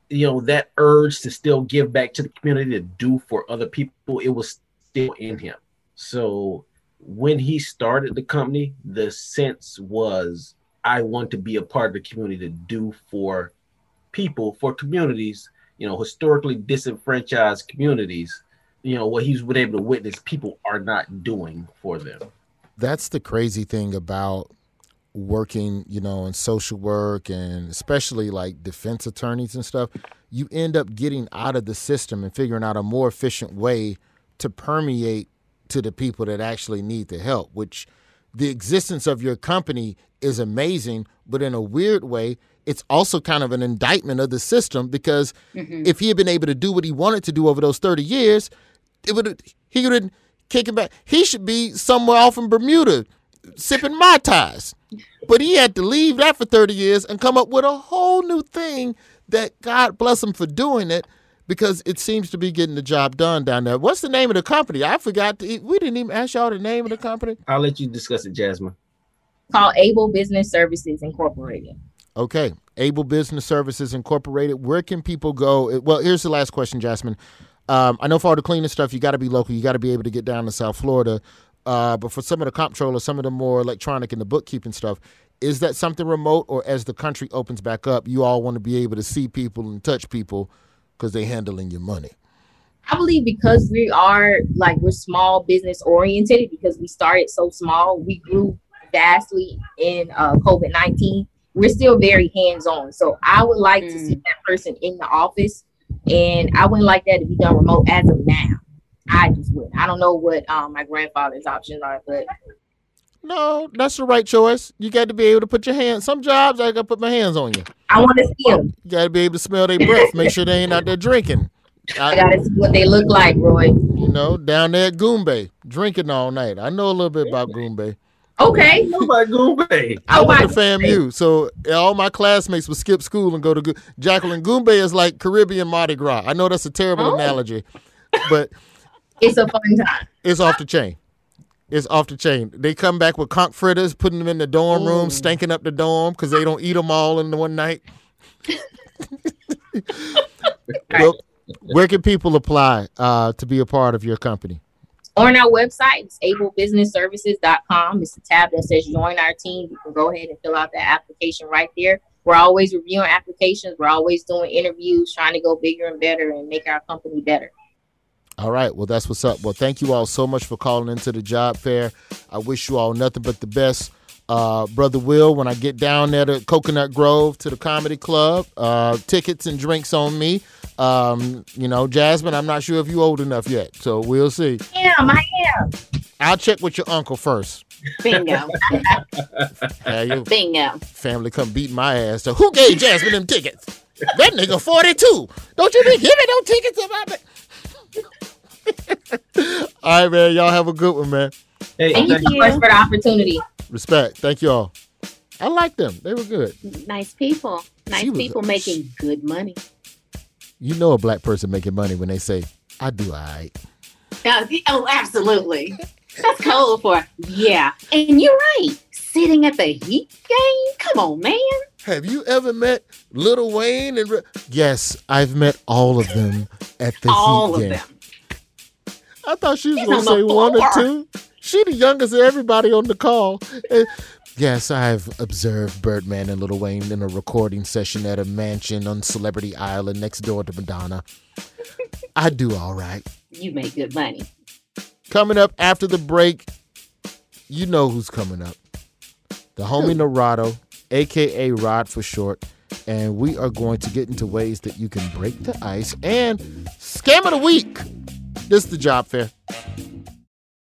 you know that urge to still give back to the community to do for other people. It was still in him. So when he started the company, the sense was I want to be a part of the community to do for people, for communities, you know, historically disenfranchised communities, you know, what he's been able to witness people are not doing for them. That's the crazy thing about working, you know, in social work and especially like defense attorneys and stuff. You end up getting out of the system and figuring out a more efficient way to permeate to the people that actually need the help, which the existence of your company is amazing, but in a weird way, it's also kind of an indictment of the system because Mhm. if he had been able to do what he wanted to do over those 30 years, it would he would have kicked it back. He should be somewhere off in Bermuda sipping Mai Tais. But he had to leave that for 30 years and come up with a whole new thing that God bless him for doing it because it seems to be getting the job done down there. What's the name of the company? I forgot. To, we didn't even ask y'all the name of the company. I'll let you discuss it, Jasmine. Called Able Business Services Incorporated. Okay. Able Business Services Incorporated. Where can people go? Well, here's the last question, Jasmine. Um, I know for all the cleaning stuff, you got to be local. You got to be able to get down to South Florida. Uh, but for some of the comptroller, some of the more electronic and the bookkeeping stuff, is that something remote, or as the country opens back up, you all want to be able to see people and touch people because they're handling your money? I believe because we are like we're small business oriented because we started so small, we grew vastly in uh, COVID nineteen. We're still very hands on, so I would like mm. to see that person in the office, and I wouldn't like that to be done remote as of now. I just wouldn't. I don't know what um, my grandfather's options are, but no, that's the right choice. You got to be able to put your hands. Some jobs I got to put my hands on you. I want to see them. You got to be able to smell their breath. Make sure they ain't out there drinking. I, I gotta see what they look like, Roy. You know, down there at Goombay, drinking all night. I know a little bit about Goombay. Okay. Know about Goombay. I oh, went to FAMU, so all my classmates would skip school and go to Go- Jacqueline. Goombay is like Caribbean Mardi Gras. I know that's a terrible oh. analogy, but it's a fun time. It's off the chain. It's off the chain. They come back with conch fritters, putting them in the dorm room, stinking up the dorm because they don't eat them all in the one night. well, where can people apply uh, to be a part of your company? On our website, it's ablebusinessservices.com. It's a tab that says join our team. You can go ahead and fill out that application right there. We're always reviewing applications. We're always doing interviews, trying to go bigger and better and make our company better. All right. Well, that's what's up. Well, thank you all so much for calling into the job fair. I wish you all nothing but the best. Uh, Brother Will, when I get down there to Coconut Grove to the comedy club, uh, tickets and drinks on me. Um, you know, Jasmine, I'm not sure if you're old enough yet, so we'll see. Yeah, I am. I'll check with your uncle first. Bingo. your Bingo. Family come beat my ass. So who gave Jasmine them tickets? That nigga 42. Don't you be giving no tickets to my. all right, man. Y'all have a good one, man. Hey, thank, thank you so much for the opportunity. Respect. Thank you all. I like them. They were good. Nice people. Nice people a, making good money. You know a black person making money when they say, I do all right. Uh, oh, absolutely. That's cold for yeah. And you're right. Sitting at the Heat game? Come on, man. Have you ever met Lil Wayne and Re- Yes, I've met all of them at the all Heat game. All of Them. I thought she was He's gonna say one or two. She the youngest of everybody on the call. Yes, I've observed Birdman and Lil Wayne in a recording session at a mansion on Celebrity Island next door to Madonna. I do all right. You make good money. Coming up after the break, you know who's coming up. The homie Narado, aka Rod for short. And we are going to get into ways that you can break the ice and scam of the week. This is the job fair.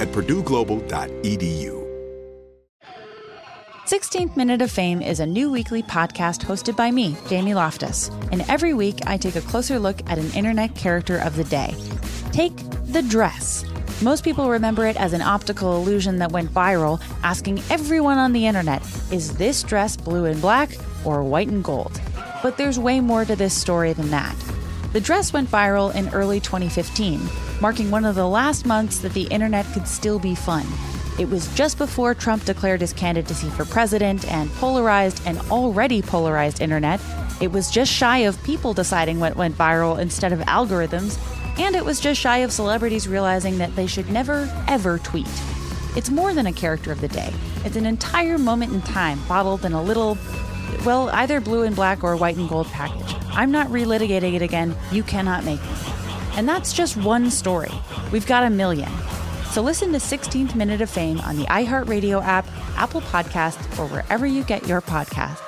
at purdueglobal.edu. 16th Minute of Fame is a new weekly podcast hosted by me, Jamie Loftus. And every week I take a closer look at an internet character of the day. Take the dress. Most people remember it as an optical illusion that went viral, asking everyone on the internet, is this dress blue and black or white and gold? But there's way more to this story than that. The dress went viral in early 2015, marking one of the last months that the internet could still be fun. It was just before Trump declared his candidacy for president and polarized an already polarized internet. It was just shy of people deciding what went viral instead of algorithms, and it was just shy of celebrities realizing that they should never, ever tweet. It's more than a character of the day, it's an entire moment in time bottled in a little, well, either blue and black or white and gold package. I'm not relitigating it again. You cannot make me. And that's just one story. We've got a million. So listen to 16th Minute of Fame on the iHeartRadio app, Apple Podcast, or wherever you get your podcasts.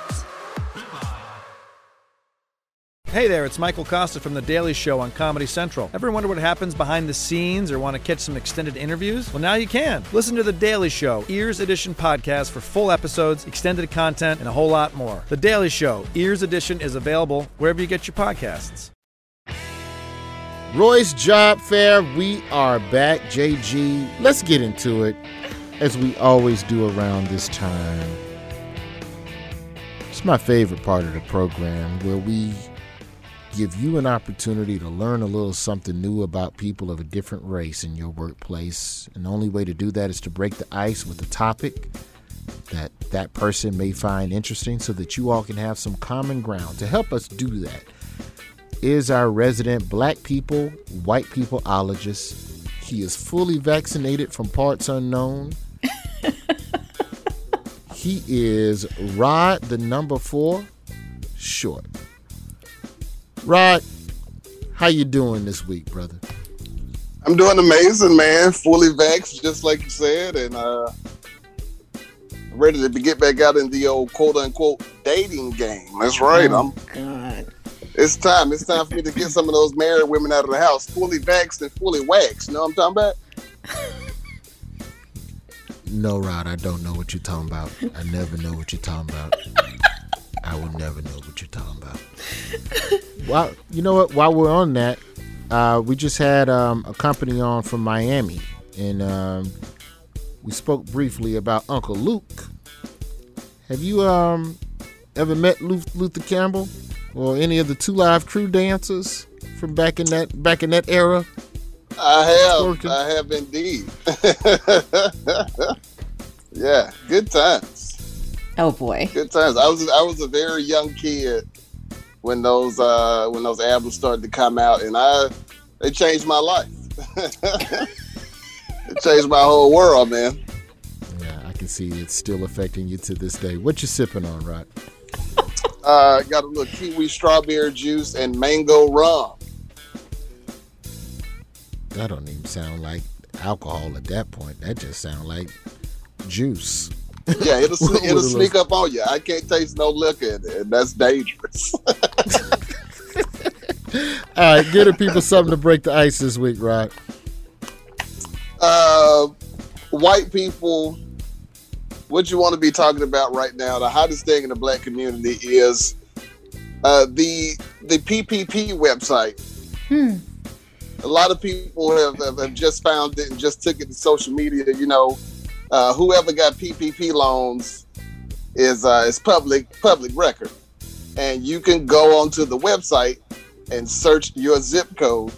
Hey there, it's Michael Kosta from The Daily Show on Comedy Central. Ever wonder what happens behind the scenes or want to catch some extended interviews? Well, now you can. Listen to The Daily Show, Ears Edition podcast for full episodes, extended content, and a whole lot more. The Daily Show, Ears Edition is available wherever you get your podcasts. Roy's Job Fair, we are back. JG, let's get into it as we always do around this time. It's my favorite part of the program where we give you an opportunity to learn a little something new about people of a different race in your workplace. And the only way to do that is to break the ice with a topic that that person may find interesting so that you all can have some common ground. To help us do that is our resident black people, white peopleologist. He is fully vaccinated from parts unknown. he is Rod, the number four, short. Rod, how you doing this week, brother? I'm doing amazing, man. Fully vaxxed, just like you said, and uh, ready to get back out in the old quote unquote dating game. That's right. Oh, I'm. God. It's time. It's time for me to get some of those married women out of the house, fully vaxxed and fully waxed. You know what I'm talking about? No, Rod, I don't know what you're talking about. I never know what you're talking about. I will never know what you're talking about. Well, you know what? While we're on that, uh, we just had um, a company on from Miami, and um, we spoke briefly about Uncle Luke. Have you um, ever met Luther Campbell or any of the Two Live Crew dancers from back in that back in that era? I have. Working. I have indeed. yeah, good times. Oh boy. Good times. I was I was a very young kid when those uh when those albums started to come out, and I they changed my life. it changed my whole world, man. Yeah, I can see it's still affecting you to this day. What you sipping on, Rod? Uh, got a little kiwi strawberry juice and mango rum. That don't even sound like alcohol at that point. That just sound like juice. Yeah, it'll sne- it'll sneak up on you. I can't taste no liquor in it, and that's dangerous. All right, give the people something to break the ice this week, Rod. uh, white people, what you want to be talking about right now? The hottest thing in the black community is uh, the the PPP website. Hmm. A lot of people have, have, have just found it and just took it to social media. You know, uh, whoever got PPP loans is uh, is public public record, and you can go onto the website and search your zip code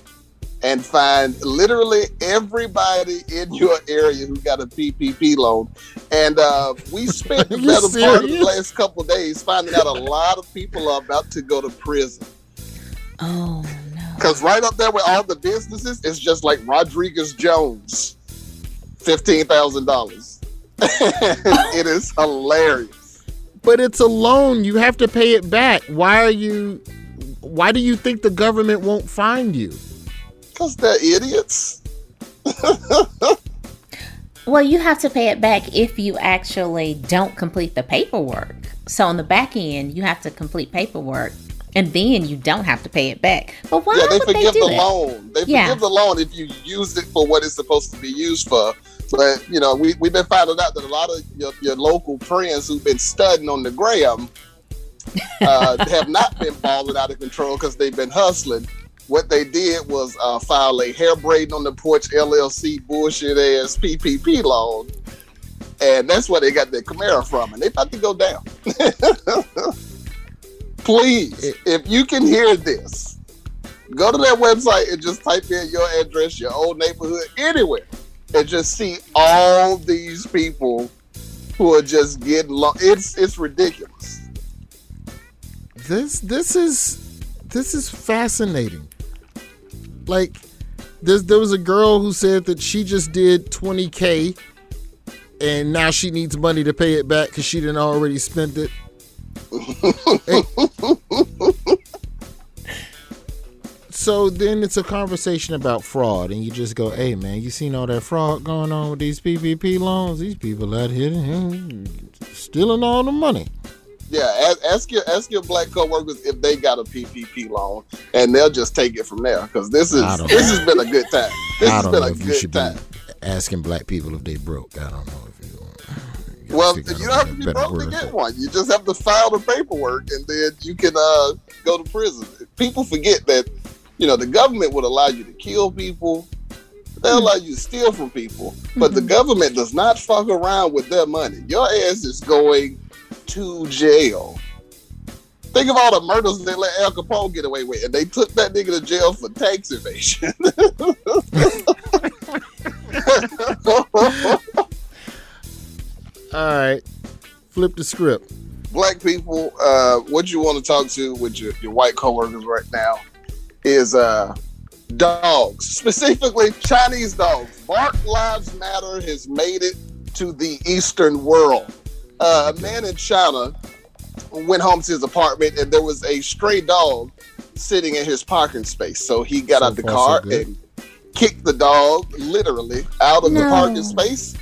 and find literally everybody in your area who got a PPP loan. And uh, we spent the better part of the last couple of days finding out a lot of people are about to go to prison. Oh no! Because right up there with all the businesses, it's just like Rodriguez Jones, fifteen thousand dollars. it is hilarious. But it's a loan. You have to pay it back. Why are you? Why do you think the government won't find you? Because they're idiots. Well, you have to pay it back if you actually don't complete the paperwork. So on the back end, you have to complete paperwork, and then you don't have to pay it back. But why yeah, they forgive they do the that? loan. They Yeah. forgive the loan if you used it for what it's supposed to be used for. But you know, we we've been finding out that a lot of your, your local friends who've been studying on the gram uh, have not been balling out of control because they've been hustling. What they did was uh, file a hair braiding on the porch LLC bullshit ass PPP loan, and that's where they got their Camaro from, and they about to go down. Please, if you can hear this, go to that website and just type in your address, your old neighborhood, anywhere, and just see all these people who are just getting low. It's it's ridiculous. This this is this is fascinating. Like there's there was a girl who said that she just did 20k and now she needs money to pay it back because she didn't already spend it. So then it's a conversation about fraud, and you just go, "Hey man, you seen all that fraud going on with these PPP loans? These people out here stealing all the money." Yeah, ask, ask your ask your black coworkers if they got a PPP loan, and they'll just take it from there. Because this is this know. has been a good time. This I has don't been know a if you good should time. be asking black people if they broke. I don't know if you. You Well, figure you don't have to be broke to get one. You just have to file the paperwork, and then you can uh, go to prison. People forget that you know the government would allow you to kill people. They allow you to steal from people, but the government does not fuck around with their money. Your ass is going to jail. Think of all the murders they let Al Capone get away with, and they took that nigga to jail for tax evasion. All right, flip the script. black people, uh, what you want to talk to with your, your white coworkers right now is uh, dogs, specifically Chinese dogs. Bark Lives Matter has made it to the Eastern world. Uh, a man in China went home to his apartment and there was a stray dog sitting in his parking space. So he got So out the far, so car and kicked the dog literally out of the parking space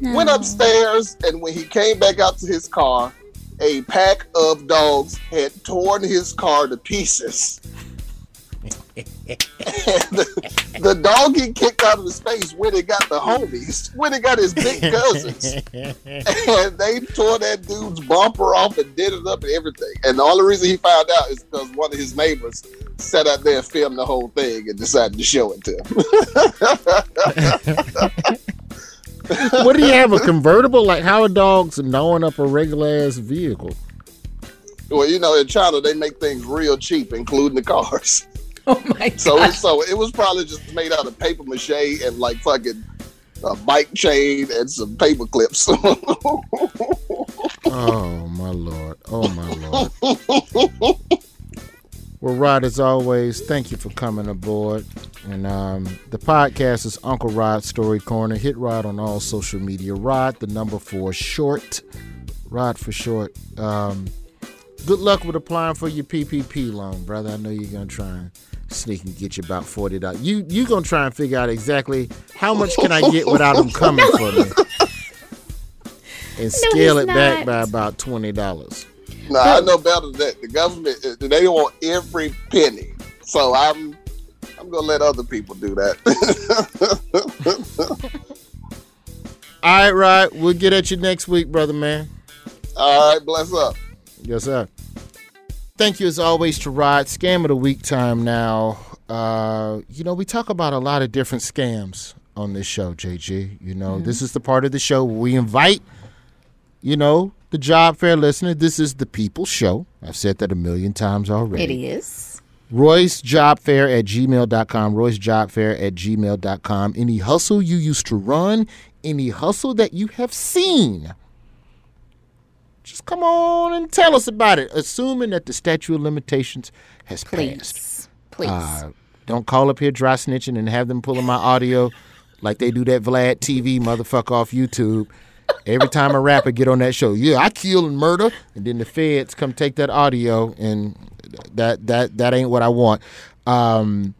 went upstairs, and when he came back out to his car, a pack of dogs had torn his car to pieces. and the, the dog he kicked out of his face when it got the homies, when it got his big cousins, and they tore that dude's bumper off and did it up and everything. And the only reason he found out is because one of his neighbors sat out there and filmed the whole thing and decided to show it to him. what do you have? A convertible? Like how are dogs gnawing up a regular ass vehicle? Well, you know, in China they make things real cheap, including the cars. Oh my So, it, so it was probably just made out of paper mache and like fucking a bike chain and some paper clips. Oh my lord! Oh my lord! Well, Rod, as always, thank you for coming aboard. And um, the podcast is Uncle Rod Story Corner. Hit Rod on all social media. Rod, the number four short. Rod for short. Um, good luck with applying for your PPP loan, brother. I know you're gonna try and sneak and get you about forty dollars. You you gonna try and figure out exactly how much can I get without them coming for me, and scale he's it back by about twenty dollars. No, I know better than that. The government uh, they want every penny. So I'm I'm gonna let other people do that. All right, Rod. We'll get at you next week, brother man. All right, bless up. Yes, sir. Thank you as always to Rod. Scam of the week time now. Uh, you know, we talk about a lot of different scams on this show, JG. You know, this is the part of the show where we invite, you know, the job fair listener. This is the people show. I've said that a million times already. It is. Roy's Job Fair at gmail.com. Roy's Job Fair at gmail.com. Any hustle you used to run, any hustle that you have seen, just come on and tell us about it, assuming that the statute of limitations has Please. passed. Please. Uh, don't call up here dry snitching and have them pulling my audio like they do that Vlad TV motherfucker off YouTube. Every time a rapper get on that show, yeah, I kill and murder, and then the feds come take that audio, and that that that ain't what I want. Um,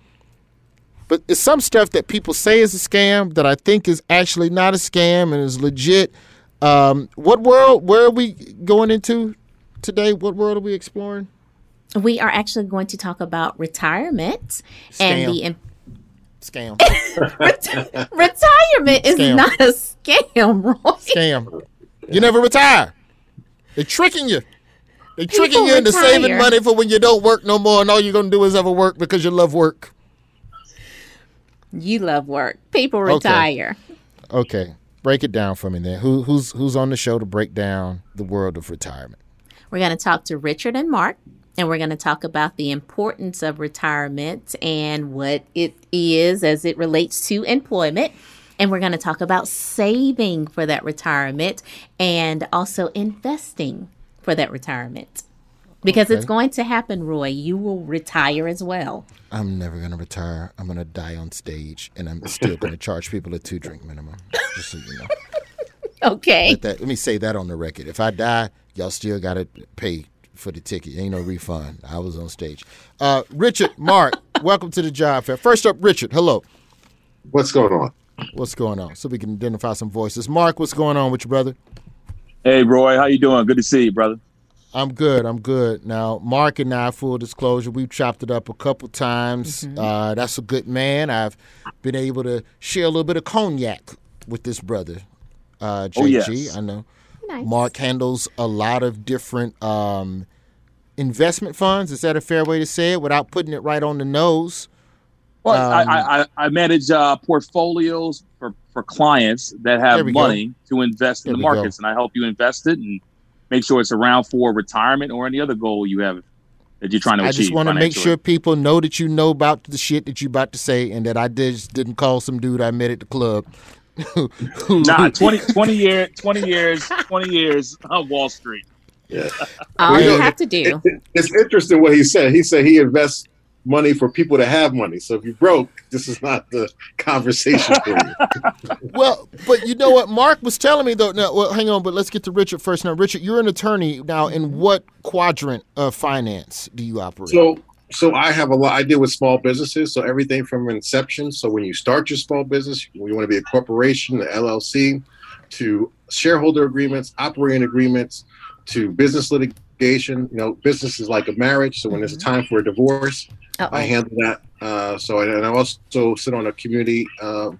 but it's some stuff that people say is a scam that I think is actually not a scam and is legit. Um, what world? Where are we going into today? What world are we exploring? We are actually going to talk about retirement and the Scam. retirement is Scam. not a scam, Roy. Scam. You never retire. They're tricking you. They tricking People you into saving money for when you don't work no more, and all you're gonna do is ever work because you love work. You love work. People Okay. retire. Okay, break it down for me then. Who who's who's on the show to break down the world of retirement? We're going to talk to Richard and Mark, and we're going to talk about the importance of retirement and what it is as it relates to employment. And we're going to talk about saving for that retirement and also investing for that retirement. Because it's going to happen, Roy. You will retire as well. I'm never gonna retire. I'm gonna die on stage, and I'm still gonna charge people a two drink minimum. Just so you know. Okay. Let, that, let me say that on the record. If I die, y'all still gotta pay for the ticket. Ain't no refund. I was on stage. Uh, Richard, Mark, welcome to the job fair. First up, Richard. Hello. What's going on? What's going on? So we can identify some voices. Mark, what's going on with your brother? Hey, Roy, how you doing? Good to see you, brother. I'm good. I'm good. Now, Mark and I, full disclosure, we've chopped it up a couple times. Uh, that's a good man. I've been able to share a little bit of cognac with this brother, uh, JG. Oh, yes. I know. Nice. Mark handles a lot of different um, investment funds. Is that a fair way to say it without putting it right on the nose? Well, Um, I, I, I manage uh, portfolios for, for clients that have we go. money to invest in the we go. markets, and I help you invest it and make sure it's around for retirement or any other goal you have that you're trying to I achieve. just want to make sure people know that you know about the shit that you're about to say, and that I just didn't call some dude I met at the club. Nah, 20, 20 year, 20 years, 20 years on Wall Street. Yeah. All Well, you know, have to do. it- it's interesting what he said. He said he invests money for people to have money. So if you broke, this is not the conversation for you. well, but you know what? Mark was telling me though. Now, well, hang on, but let's get to Richard first. Now, Richard, you're an attorney. Now, in what quadrant of finance do you operate? So so I have a lot I deal with small businesses. So everything from inception. So when you start your small business, you want to be a corporation, the LLC, to shareholder agreements, operating agreements, to business litigation. You know, business is like a marriage. So when there's a time for a divorce, I handle that. Uh, so and I also sit on a community uh,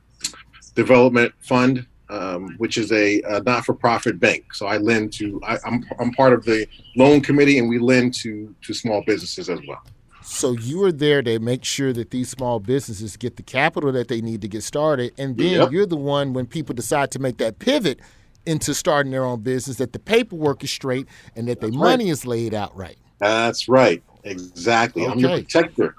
development fund, um, which is a, a not-for-profit bank. So I lend to. I, I'm I'm part of the loan committee, and we lend to to small businesses as well. So you are there to make sure that these small businesses get the capital that they need to get started, and then Yep. you're the one when people decide to make that pivot into starting their own business that the paperwork is straight and that the That's right. money is laid out right. That's right. Exactly. I'm your protector.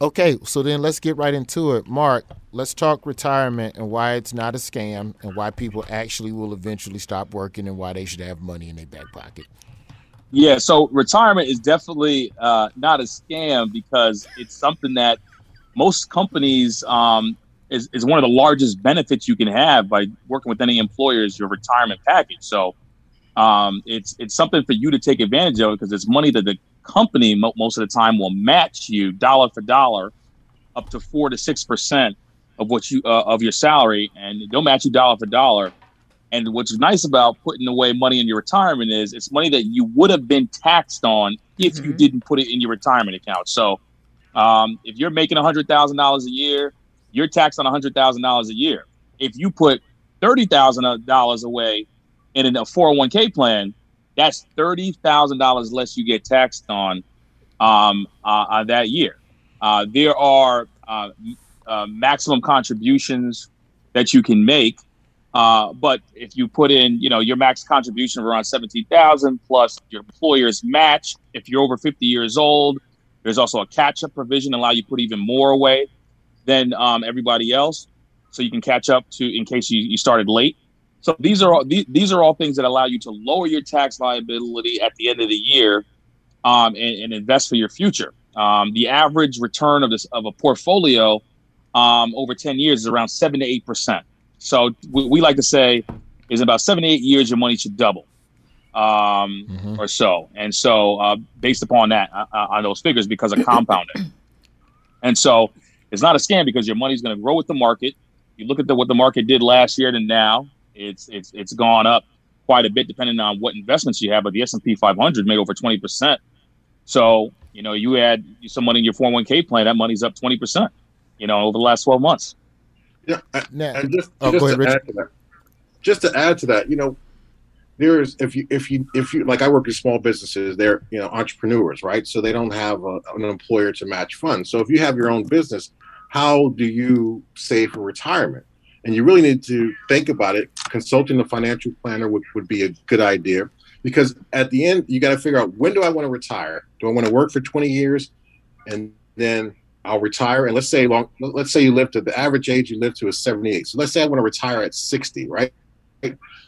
Okay, so then let's get right into it. Mark, let's talk retirement and why it's not a scam and why people actually will eventually stop working and why they should have money in their back pocket. Yeah, so retirement is definitely uh, not a scam because it's something that most companies um, is, is one of the largest benefits you can have by working with any employer is your retirement package. So um, it's it's something for you to take advantage of because it's money that the company mo- most of the time will match you dollar for dollar up to four to six percent of what you uh, of your salary, and they'll match you dollar for dollar. And what's nice about putting away money in your retirement is it's money that you would have been taxed on if you didn't put it in your retirement account. So um, if you're making hundred thousand dollars a year, you're taxed on hundred thousand dollars a year. If you put thirty thousand dollars away in a four hundred one k plan, that's thirty thousand dollars less you get taxed on um, uh, uh, that year. Uh, there are uh, uh, maximum contributions that you can make, uh, but if you put in, you know, your max contribution of around seventeen thousand plus your employer's match, if you're over fifty years old, there's also a catch-up provision allow you to put even more away than um, everybody else. so you can catch up to in case you, you started late. So these are all these, these are all things that allow you to lower your tax liability at the end of the year, um, and, and invest for your future. Um, the average return of this of a portfolio um, over ten years is around seven to eight percent. So we, we like to say is about seven to eight years your money should double um, Mm-hmm. or so. And so, uh, based upon that, uh, on those figures, because of compounding. and so, it's not a scam because your money's going to grow with the market. You look at the, what the market did last year to now; it's it's it's gone up quite a bit, depending on what investments you have. But the S and P 500 made over 20 percent. So, you know, you add some money in your 401k plan, that money's up 20 percent. You know, over the last 12 months. Yeah, and just, Oh, just ahead, to add to that, just to add to that, you know, there's if you if you if you like I work with small businesses, they're you know entrepreneurs, right? So they don't have a, an employer to match funds. So if you have your own business, how do you save for retirement? And you really need to think about it. Consulting a financial planner would, would be a good idea because at the end you got to figure out when do I want to retire? Do I want to work for 20 years and then I'll retire? And let's say long let's say you live to the average age you live to is 78. So let's say I want to retire at 60, right?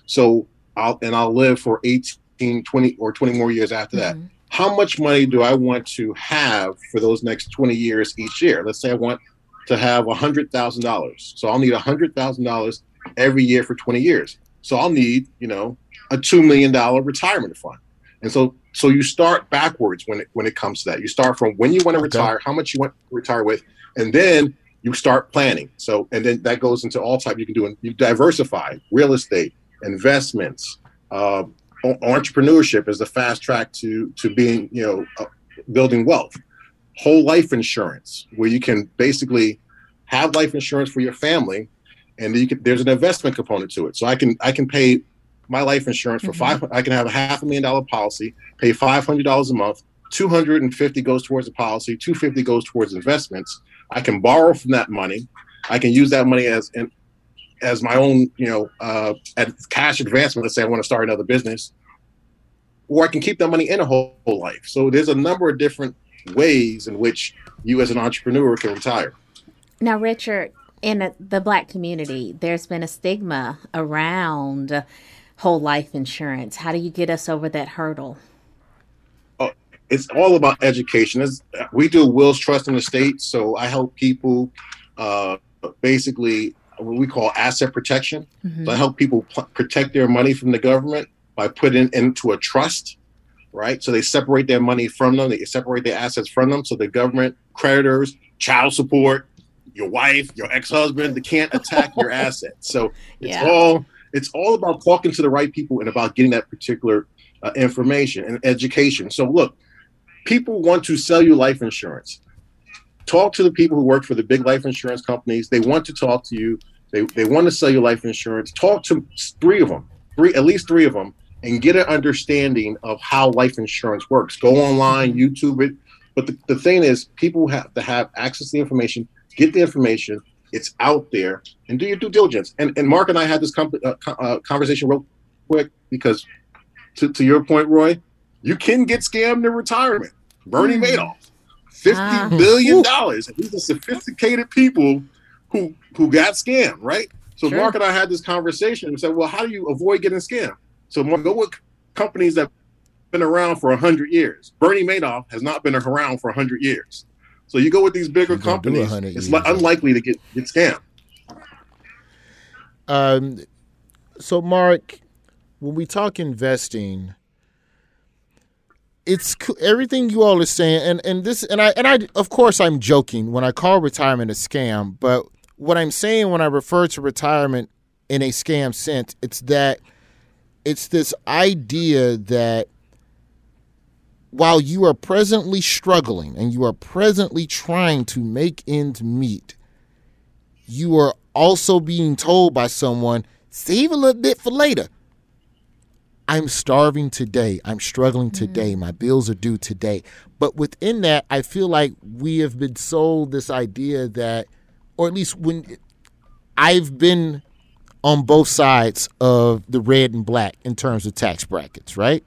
So I'll and I'll live for 18, 20 or 20 more years after that. Mm-hmm. How much money do I want to have for those next 20 years each year? Let's say I want to have a $100,000. So I'll need a $100,000 every year for 20 years. So I'll need, you know, a $2 million retirement fund. And so so you start backwards when it when it comes to that. You start from when you want to retire, how much you want to retire with, and then you start planning. So and then that goes into all type you can do. You diversify real estate, investments, uh, entrepreneurship is the fast track to to being you know uh, building wealth. Whole life insurance, where you can basically have life insurance for your family, and you can, there's an investment component to it. So I can I can pay my life insurance for five. I can have a half a million dollar policy, pay five hundred dollars a month. Two hundred and fifty goes towards the policy. Two fifty goes towards investments. I can borrow from that money. I can use that money as in, as my own, you know, uh, at cash advancement. Let's say I want to start another business, or I can keep that money in a whole, whole life. So there's a number of different ways in which you, as an entrepreneur, can retire. Now, Richard, in the black community, there's been a stigma around whole life insurance. How do you get us over that hurdle? Oh, it's all about education. It's, we do wills trust in the state, so I help people uh, basically what we call asset protection. Mhm. So I help people pl- protect their money from the government by putting it into a trust, right? So they separate their money from them, they separate their assets from them, so the government, creditors, child support, your wife, your ex-husband, they can't attack your assets. So it's Yeah. all it's all about talking to the right people and about getting that particular uh, information and education. So look, people want to sell you life insurance. Talk to the people who work for the big life insurance companies. They want to talk to you. They, they want to sell you life insurance. Talk to three of them, three at least three of them, and get an understanding of how life insurance works. Go online, YouTube it. But the, the thing is, people have to have access to the information, get the information. It's out there, and do your due diligence. And and Mark and I had this com- uh, uh, conversation real quick because, to, to your point, Roy, you can get scammed in retirement. Bernie Hmm. Madoff, fifty Ah. billion dollars. These are sophisticated people who who got scammed, right? So Sure. Mark and I had this conversation and said, well, how do you avoid getting scammed? So Mark, go with companies that have been around for hundred years. Bernie Madoff has not been around for hundred years. So you go with these bigger He's gonna do companies, it's li- unlikely to get get scammed. Um, so Mark, when we talk investing, it's everything you all are saying, and and this, and I, and I, of course, I'm joking when I call retirement a scam, but what I'm saying when I refer to retirement in a scam sense, it's that it's this idea that while you are presently struggling and you are presently trying to make ends meet, you are also being told by someone, save a little bit for later. I'm starving today. I'm struggling mm-hmm. today. My bills are due today. But within that, I feel like we have been sold this idea that, or at least when I've been on both sides of the red and black in terms of tax brackets, right?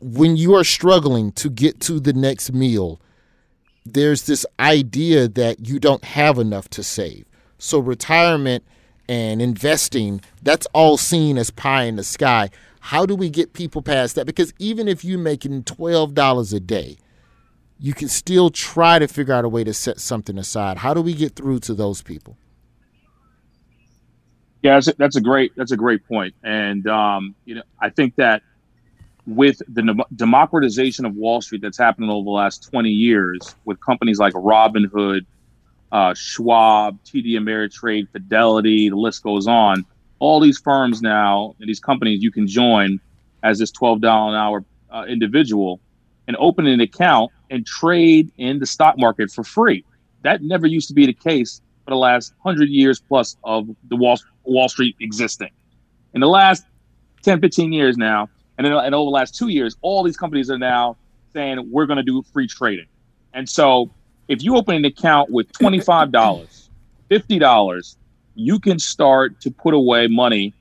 When you are struggling to get to the next meal, there's this idea that you don't have enough to save. So retirement and investing, that's all seen as pie in the sky. How do we get people past that? Because even if you're making $12 a day, you can still try to figure out a way to set something aside. How do we get through to those people? Yeah, that's a, that's a great that's a great point, and um, you know I think that with the democratization of Wall Street that's happened over the last twenty years, with companies like Robinhood, uh, Schwab, TD Ameritrade, Fidelity, the list goes on. All these firms now and these companies you can join as this twelve dollar an hour uh, individual and open an account and trade in the stock market for free. That never used to be the case for the last hundred years plus of the Wall Wall Street existing. In the last 10, 15 years now, and then and over the last two years, all these companies are now saying we're going to do free trading. And so if you open an account with $25, $50, you can start to put away money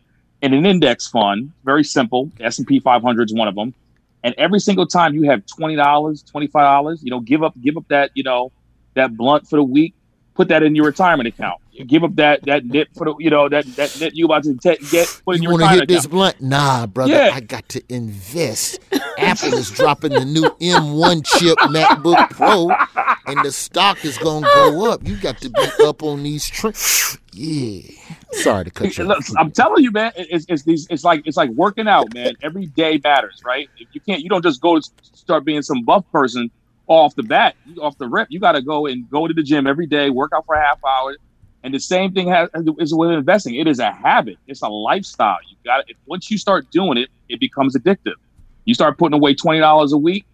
in an index fund. Very simple. S&P 500 is one of them. And every single time you have $20, $25, you know, give up give up that, you know, that blunt for the week, put that in your retirement account give up that that nip for the you know that that nip you about to t- get put in you your want to hit account. this blunt? Nah, brother. Yeah. I got to invest. Apple is dropping the new M1 chip MacBook Pro, and the stock is gonna go up. You got to be up on these trends. Yeah. Sorry to cut you. Look. I'm telling you, man, it's, it's these. It's like it's like working out, man. Every day matters, right? If you can't, you don't just go to start being some buff person off the bat, off the rip. You got to go and go to the gym every day, work out for a half hour, and the same thing has is with investing. It is a habit. It's a lifestyle. You got it. Once you start doing it, it becomes addictive. You start putting away twenty dollars a week.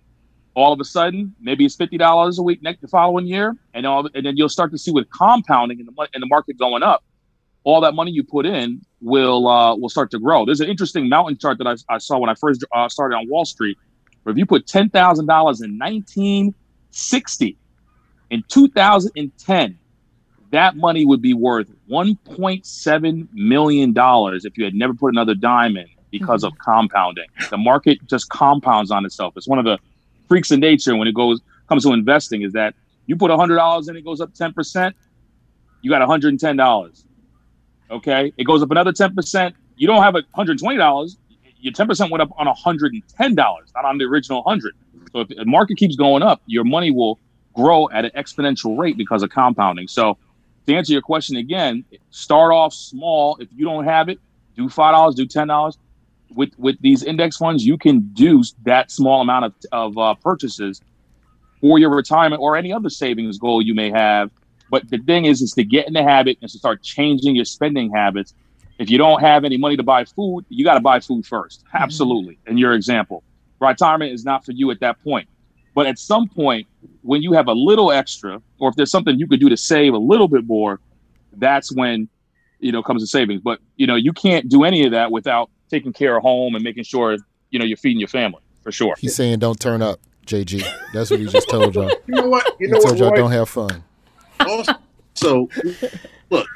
All of a sudden, maybe it's fifty dollars a week next the following year, and all, and then you'll start to see with compounding and the and the market going up, all that money you put in will uh, will start to grow. There's an interesting mountain chart that I, I saw when I first uh, started on Wall Street, where if you put ten thousand dollars in 1960, in 2010, that money would be worth 1.7 million dollars if you had never put another dime in because of compounding. The market just compounds on itself. It's one of the freaks of nature when it goes comes to investing is that you put $100 in, it goes up 10%, you got $110. Okay? It goes up another 10%, you don't have $120, your 10% went up on $110, not on the original 100. So if the market keeps going up, your money will grow at an exponential rate because of compounding. So to answer your question again, start off small. If you don't have it, do five dollars, do ten dollars. With with these index funds, you can do that small amount of of uh, purchases for your retirement or any other savings goal you may have. But the thing is, is to get in the habit and to start changing your spending habits. If you don't have any money to buy food, you got to buy food 1st Absolutely. In your example, retirement is not for you at that point. But at some point, when you have a little extra, or if there's something you could do to save a little bit more, that's when you know comes to savings. But you know, you can't do any of that without taking care of home and making sure you know you're feeding your family for sure. He's saying don't turn up, JG. That's what he just told y'all. You know what? You He know told what? y'all Roy? don't have fun. Also, look,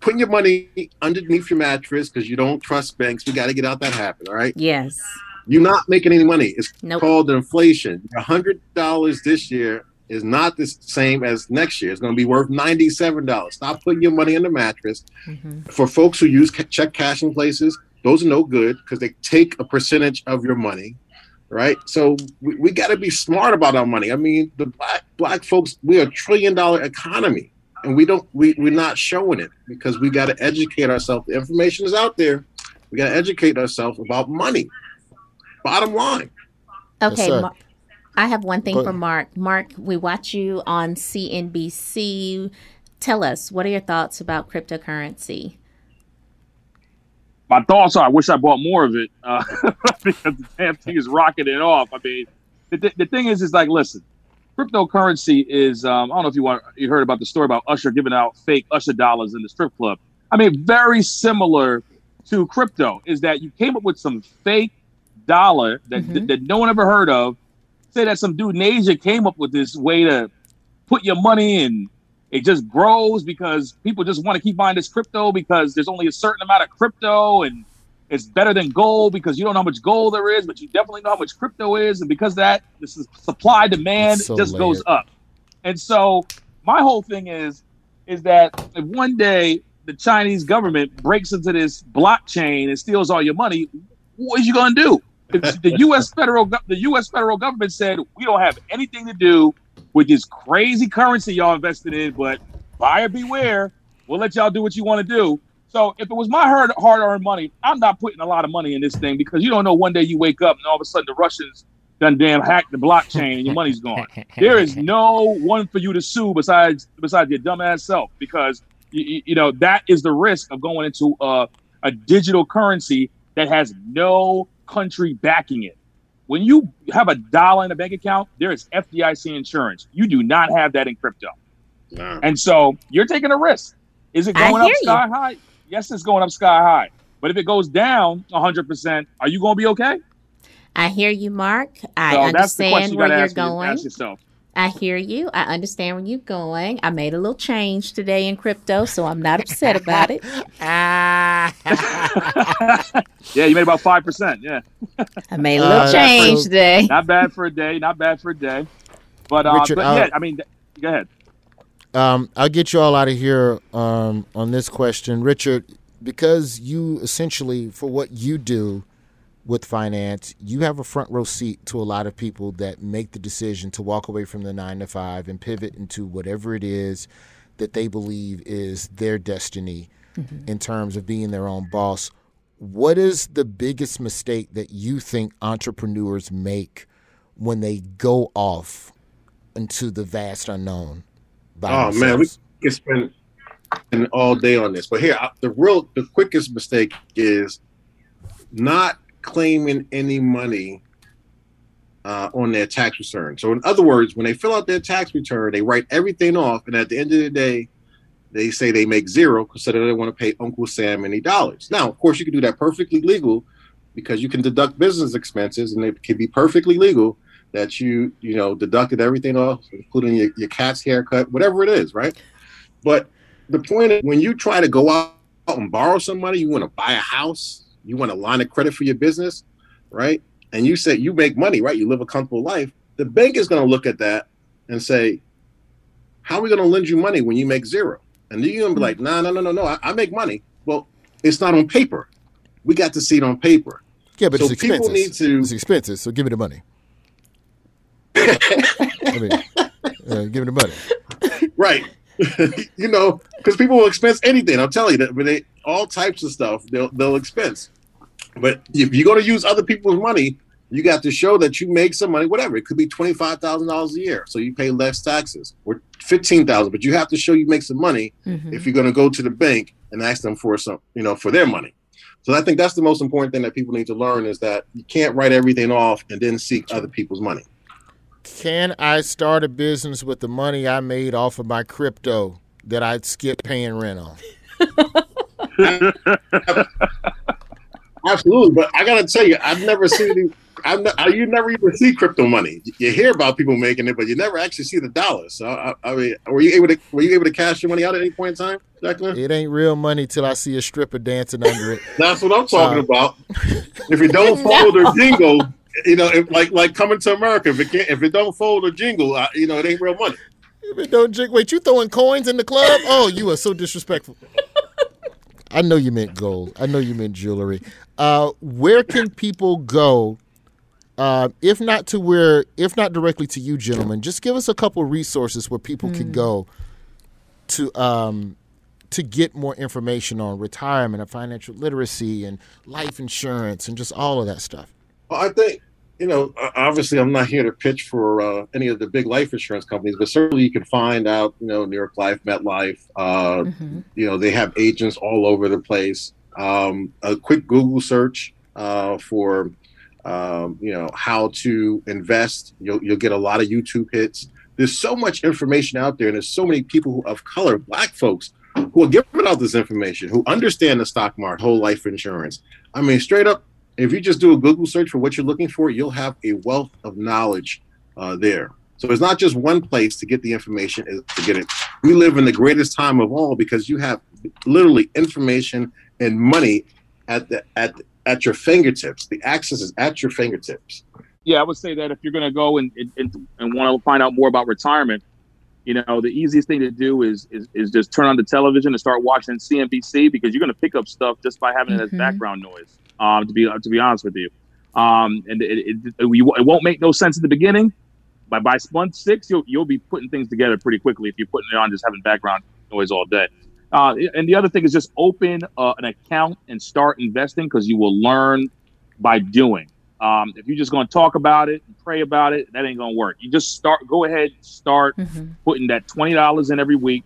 putting your money underneath your mattress because you don't trust banks. We got to get out that habit. All right. Yes. You're not making any money. It's Nope. called inflation. A hundred dollars this year is not the same as next year. It's going to be worth ninety-seven dollars. Stop putting your money in the mattress. Mm-hmm. For folks who use check cashing places, those are no good because they take a percentage of your money, right? So we, we got to be smart about our money. I mean, the black black folks, we're a trillion dollar economy, and we don't we we're not showing it because we got to educate ourselves. The information is out there. We got to educate ourselves about money. Bottom line. Okay, sir. Mar- I have one thing for. Mark. Mark, we watch you on CNBC. Tell us, what are your thoughts about cryptocurrency? My thoughts are, I wish I bought more of it uh, because the damn thing is rocketing off. I mean, the, th- the thing is, is like, listen, cryptocurrency is. Um, I don't know if you want you heard about the story about Usher giving out fake Usher dollars in the strip club. I mean, very similar to crypto is that you came up with some fake dollar that that, that no one ever heard of. Say that some dude in Asia came up with this way to put your money in. It just grows because people just want to keep buying this crypto because there's only a certain amount of crypto and it's better than gold because you don't know how much gold there is, but you definitely know how much crypto is. And because of that, this is supply demand so just goes up. And so my whole thing is is that if one day the Chinese government breaks into this blockchain and steals all your money, what are you gonna do? The U.S. federal the U.S. federal government said we don't have anything to do with this crazy currency y'all invested in, but buyer beware. We'll let y'all do what you want to do. So if it was my hard hard earned money, I'm not putting a lot of money in this thing because you don't know one day you wake up and all of a sudden the Russians done damn hacked the blockchain and your money's gone. there is no one for you to sue besides besides your dumbass self because you, you know that is the risk of going into a, a digital currency that has no country backing it. When you have a dollar in a bank account, there is FDIC insurance. You do not have that in crypto. And so you're taking a risk. Is it going up hear you. sky high? Yes, it's going up sky high. But if it goes down 100%, are you going to be okay? I hear you, Mark. I So that's the question understand you where you're ask, me- going. Ask yourself. I hear you. I understand where you're going. I made a little change today in crypto, so I'm not upset about it. Yeah, you made about 5%. Yeah. I made a little change today. Not bad for a day. Not bad for a day. But, uh, Richard, but I'll- yeah, I mean, go ahead. Um, I'll get you all out of here um, on this question, Richard, because you essentially, for what you do with finance, you have a front row seat to a lot of people that make the decision to walk away from the nine to five and pivot into whatever it is that they believe is their destiny mm-hmm. in terms of being their own boss. What is the biggest mistake that you think entrepreneurs make when they go off into the vast unknown? by Oh man, we themselves? can spend spend all day on this. But here, I- the real, the quickest mistake is not claiming any money uh, on their tax return. So, in other words, when they fill out their tax return, they write everything off, and at the end of the day, they say they make zero because they don't want to pay Uncle Sam any dollars. Now, of course, you can do that perfectly legal because you can deduct business expenses, and it can be perfectly legal that you you know deducted everything off, including your, your cat's haircut, whatever it is, right? But the point is, when you try to go out and borrow some money, you want to buy a house, you want a line of credit for your business, right? And you say you make money, right? You live a comfortable life. The bank is going to look at that and say, "How are we going to lend you money when you make zero? And you're going to be like, "No, no, no, no, no. I, I make money." Well, it's not on paper. We got to see it on paper. Yeah, but so it's expenses. people need to. It's expenses, so give me the money. I mean, uh, give me the money. right. you know, because people will expense anything. I'll tell you that. But they all types of stuff they'll they'll expense. But if you're going to use other people's money, you got to show that you make some money. Whatever it could be, twenty five thousand dollars a year, so you pay less taxes, or fifteen thousand. But you have to show you make some money Mhm. if you're going to go to the bank and ask them for some, you know, for their money. So I think that's the most important thing that people need to learn is that you can't write everything off and then seek other people's money. Can I start a business with the money I made off of my crypto that I'd skip paying rent on? Absolutely, but I gotta tell you, I've never seen any. I've ne- I- you never even see crypto money. You hear about people making it, but you never actually see the dollars. So I, I mean, were you able to were you able to cash your money out at any point in time, Jacqueline? It ain't real money till I see a stripper dancing under it. That's what I'm talking Uh, about. If it don't fold or jingle, you know, if, like like coming to America, if it can't, if it don't fold or jingle, uh, you know, it ain't real money. If it don't jig, wait, you throwing coins in the club? Oh, you are so disrespectful. I know you meant gold. I know you meant jewelry. Uh, where can people go? Uh, if not to where, if not directly to you, gentlemen, just give us a couple resources where people can go to um, to get more information on retirement and financial literacy and life insurance and just all of that stuff. Well, I think you know. Obviously, I'm not here to pitch for uh, any of the big life insurance companies, but certainly you can find out. You know, New York Life, MetLife. Uh, You know, they have agents all over the place. Um, a quick Google search uh, for um, you know how to invest. You'll you'll get a lot of YouTube hits. There's so much information out there, and there's so many people of color, Black folks, who are giving out this information, who understand the stock market, whole life insurance. I mean, straight up, if you just do a Google search for what you're looking for, you'll have a wealth of knowledge uh, there. So it's not just one place to get the information is to get it. We live in the greatest time of all because you have literally information and money at the at at your fingertips. The access is at your fingertips. yeah, I would say that if you're going to go and and, and want to find out more about retirement, You know, the easiest thing to do is is, is just turn on the television and start watching CNBC because you're going to pick up stuff just by having it as background noise. Um, to be to be honest with you, um, and it, it, it, it won't make no sense in the beginning, but by month six, you'll you'll be putting things together pretty quickly if you're putting it on just having background noise all day. Uh, and the other thing is just open uh, an account and start investing because you will learn by doing. Um, if you're just going to talk about it and pray about it, that ain't going to work. You just start, go ahead, start putting that twenty dollars in every week,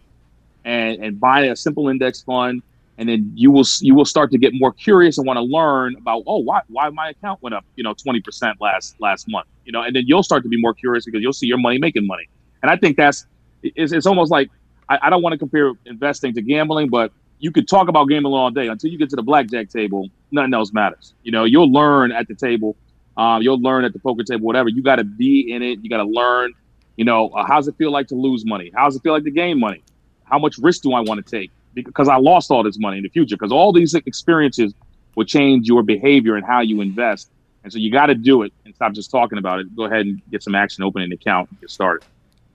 and and buy a simple index fund, and then you will you will start to get more curious and want to learn about oh why why my account went up you know twenty percent last last month you know, and then you'll start to be more curious because you'll see your money making money, and I think that's it's, it's almost like I, I don't want to compare investing to gambling, but you could talk about gambling all day until you get to the blackjack table. Nothing else matters. You know, you'll learn at the table. Um, you'll learn at the poker table, whatever. You got to be in it. You got to learn. You know, uh, how's it feel like to lose money? How's it feel like to gain money? How much risk do I want to take? Because I lost all this money in the future. Because all these experiences will change your behavior and how you invest. And so you got to do it and stop just talking about it. Go ahead and get some action, open an account, and get started.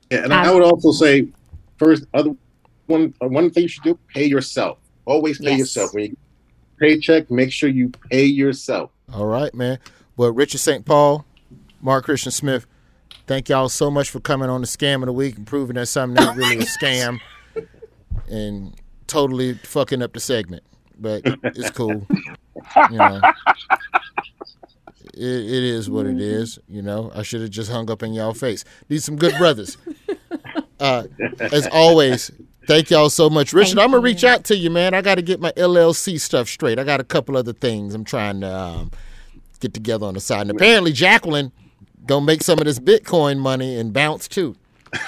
Yeah, and I would also say, first, other one uh, one thing you should do: pay yourself. Always pay Yes. yourself. When you paycheck, make sure you pay yourself. All right, man. Well, Richard St. Paul, Mark Christian Smith, thank y'all so much for coming on the scam of the week and proving that something not really a scam and totally fucking up the segment. But it's cool. You know. It, it is what it is, you know. I should have just hung up in y'all face. These some good brothers. Uh, as always, thank y'all so much, Richard. I'm gonna reach out to you, man. I got to get my LLC stuff straight. I got a couple other things I'm trying to um, get together on the side. And apparently, Jacqueline gonna make some of this Bitcoin money and bounce too.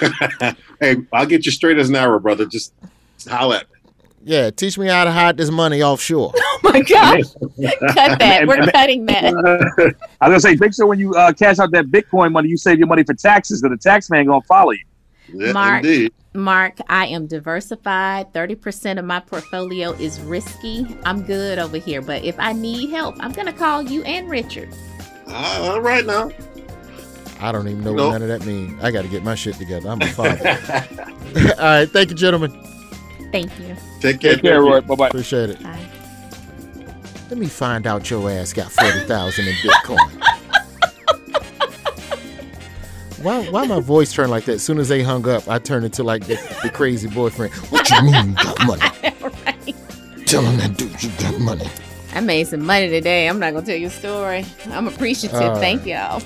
hey, I'll get you straight as an arrow, brother. Just, just holler at me. Yeah, teach me how to hide this money offshore. Oh my God. Cut that. We're cutting that. I was gonna say, make sure when you uh, cash out that Bitcoin money, you save your money for taxes, because the tax man gonna follow you. Mark, Mark, I am diversified. 30% of my portfolio is risky. I'm good over here. But if I need help, I'm going to call you and Richard. Uh, all right now. I don't even know Nope. what none of that means. I got to get my shit together. I'm a father. All right, thank you, gentlemen. Thank you. Take care, Take care, Roy. Bye bye. Appreciate it. Bye. Let me find out your ass got forty thousand in Bitcoin. why? Why my voice turned like that? As soon as they hung up, I turned into like the, the crazy boyfriend. What you mean you got money? Tell him that dude you got money. I made some money today. I'm not going to tell you a story. I'm appreciative. All right. Thank y'all.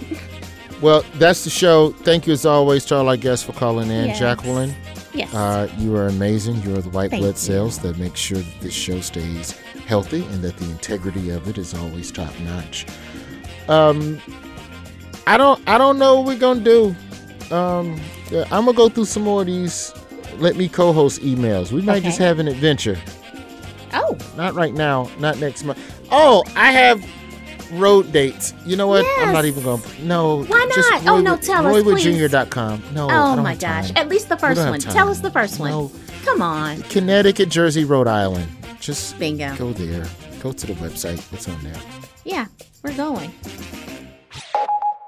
Well, that's the show. Thank you as always to all our guests for calling in. Yes. Jacqueline, Yes. uh, you are amazing. You are the white Thank blood you. cells that make sure that this show stays healthy and that the integrity of it is always top notch. Um, I don't, I don't know what we're gonna do. Um, yeah, I'm gonna go through some more of these. Let me co-host emails. We might just have an adventure. Oh, not right now. Not next month. Oh, I have road dates. You know what? I'm not even gonna. No. Why just not? Oh, no, Roywood- tell us, please. RoywoodJr.com. No. I oh don't my have gosh. time. At least the first one. Tell us the first one. No. Come on. Connecticut, Jersey, Rhode Island. Just Bingo. go there. Go to the website. It's on there. Yeah, we're going.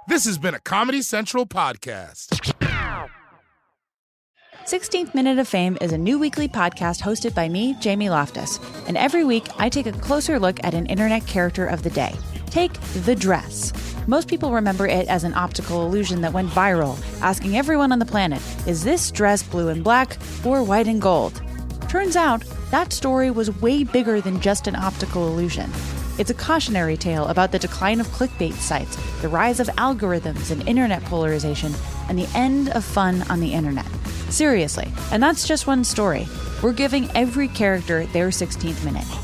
This has been a Comedy Central podcast. 16th Minute of Fame is a new weekly podcast hosted by me, Jamie Loftus. And every week, I take a closer look at an internet character of the day. Take The Dress. Most people remember it as an optical illusion that went viral, asking everyone on the planet, is this dress blue and black or white and gold? Turns out, that story was way bigger than just an optical illusion. It's a cautionary tale about the decline of clickbait sites, the rise of algorithms and internet polarization, and the end of fun on the internet. Seriously, and that's just one story. We're giving every character their 16th minute.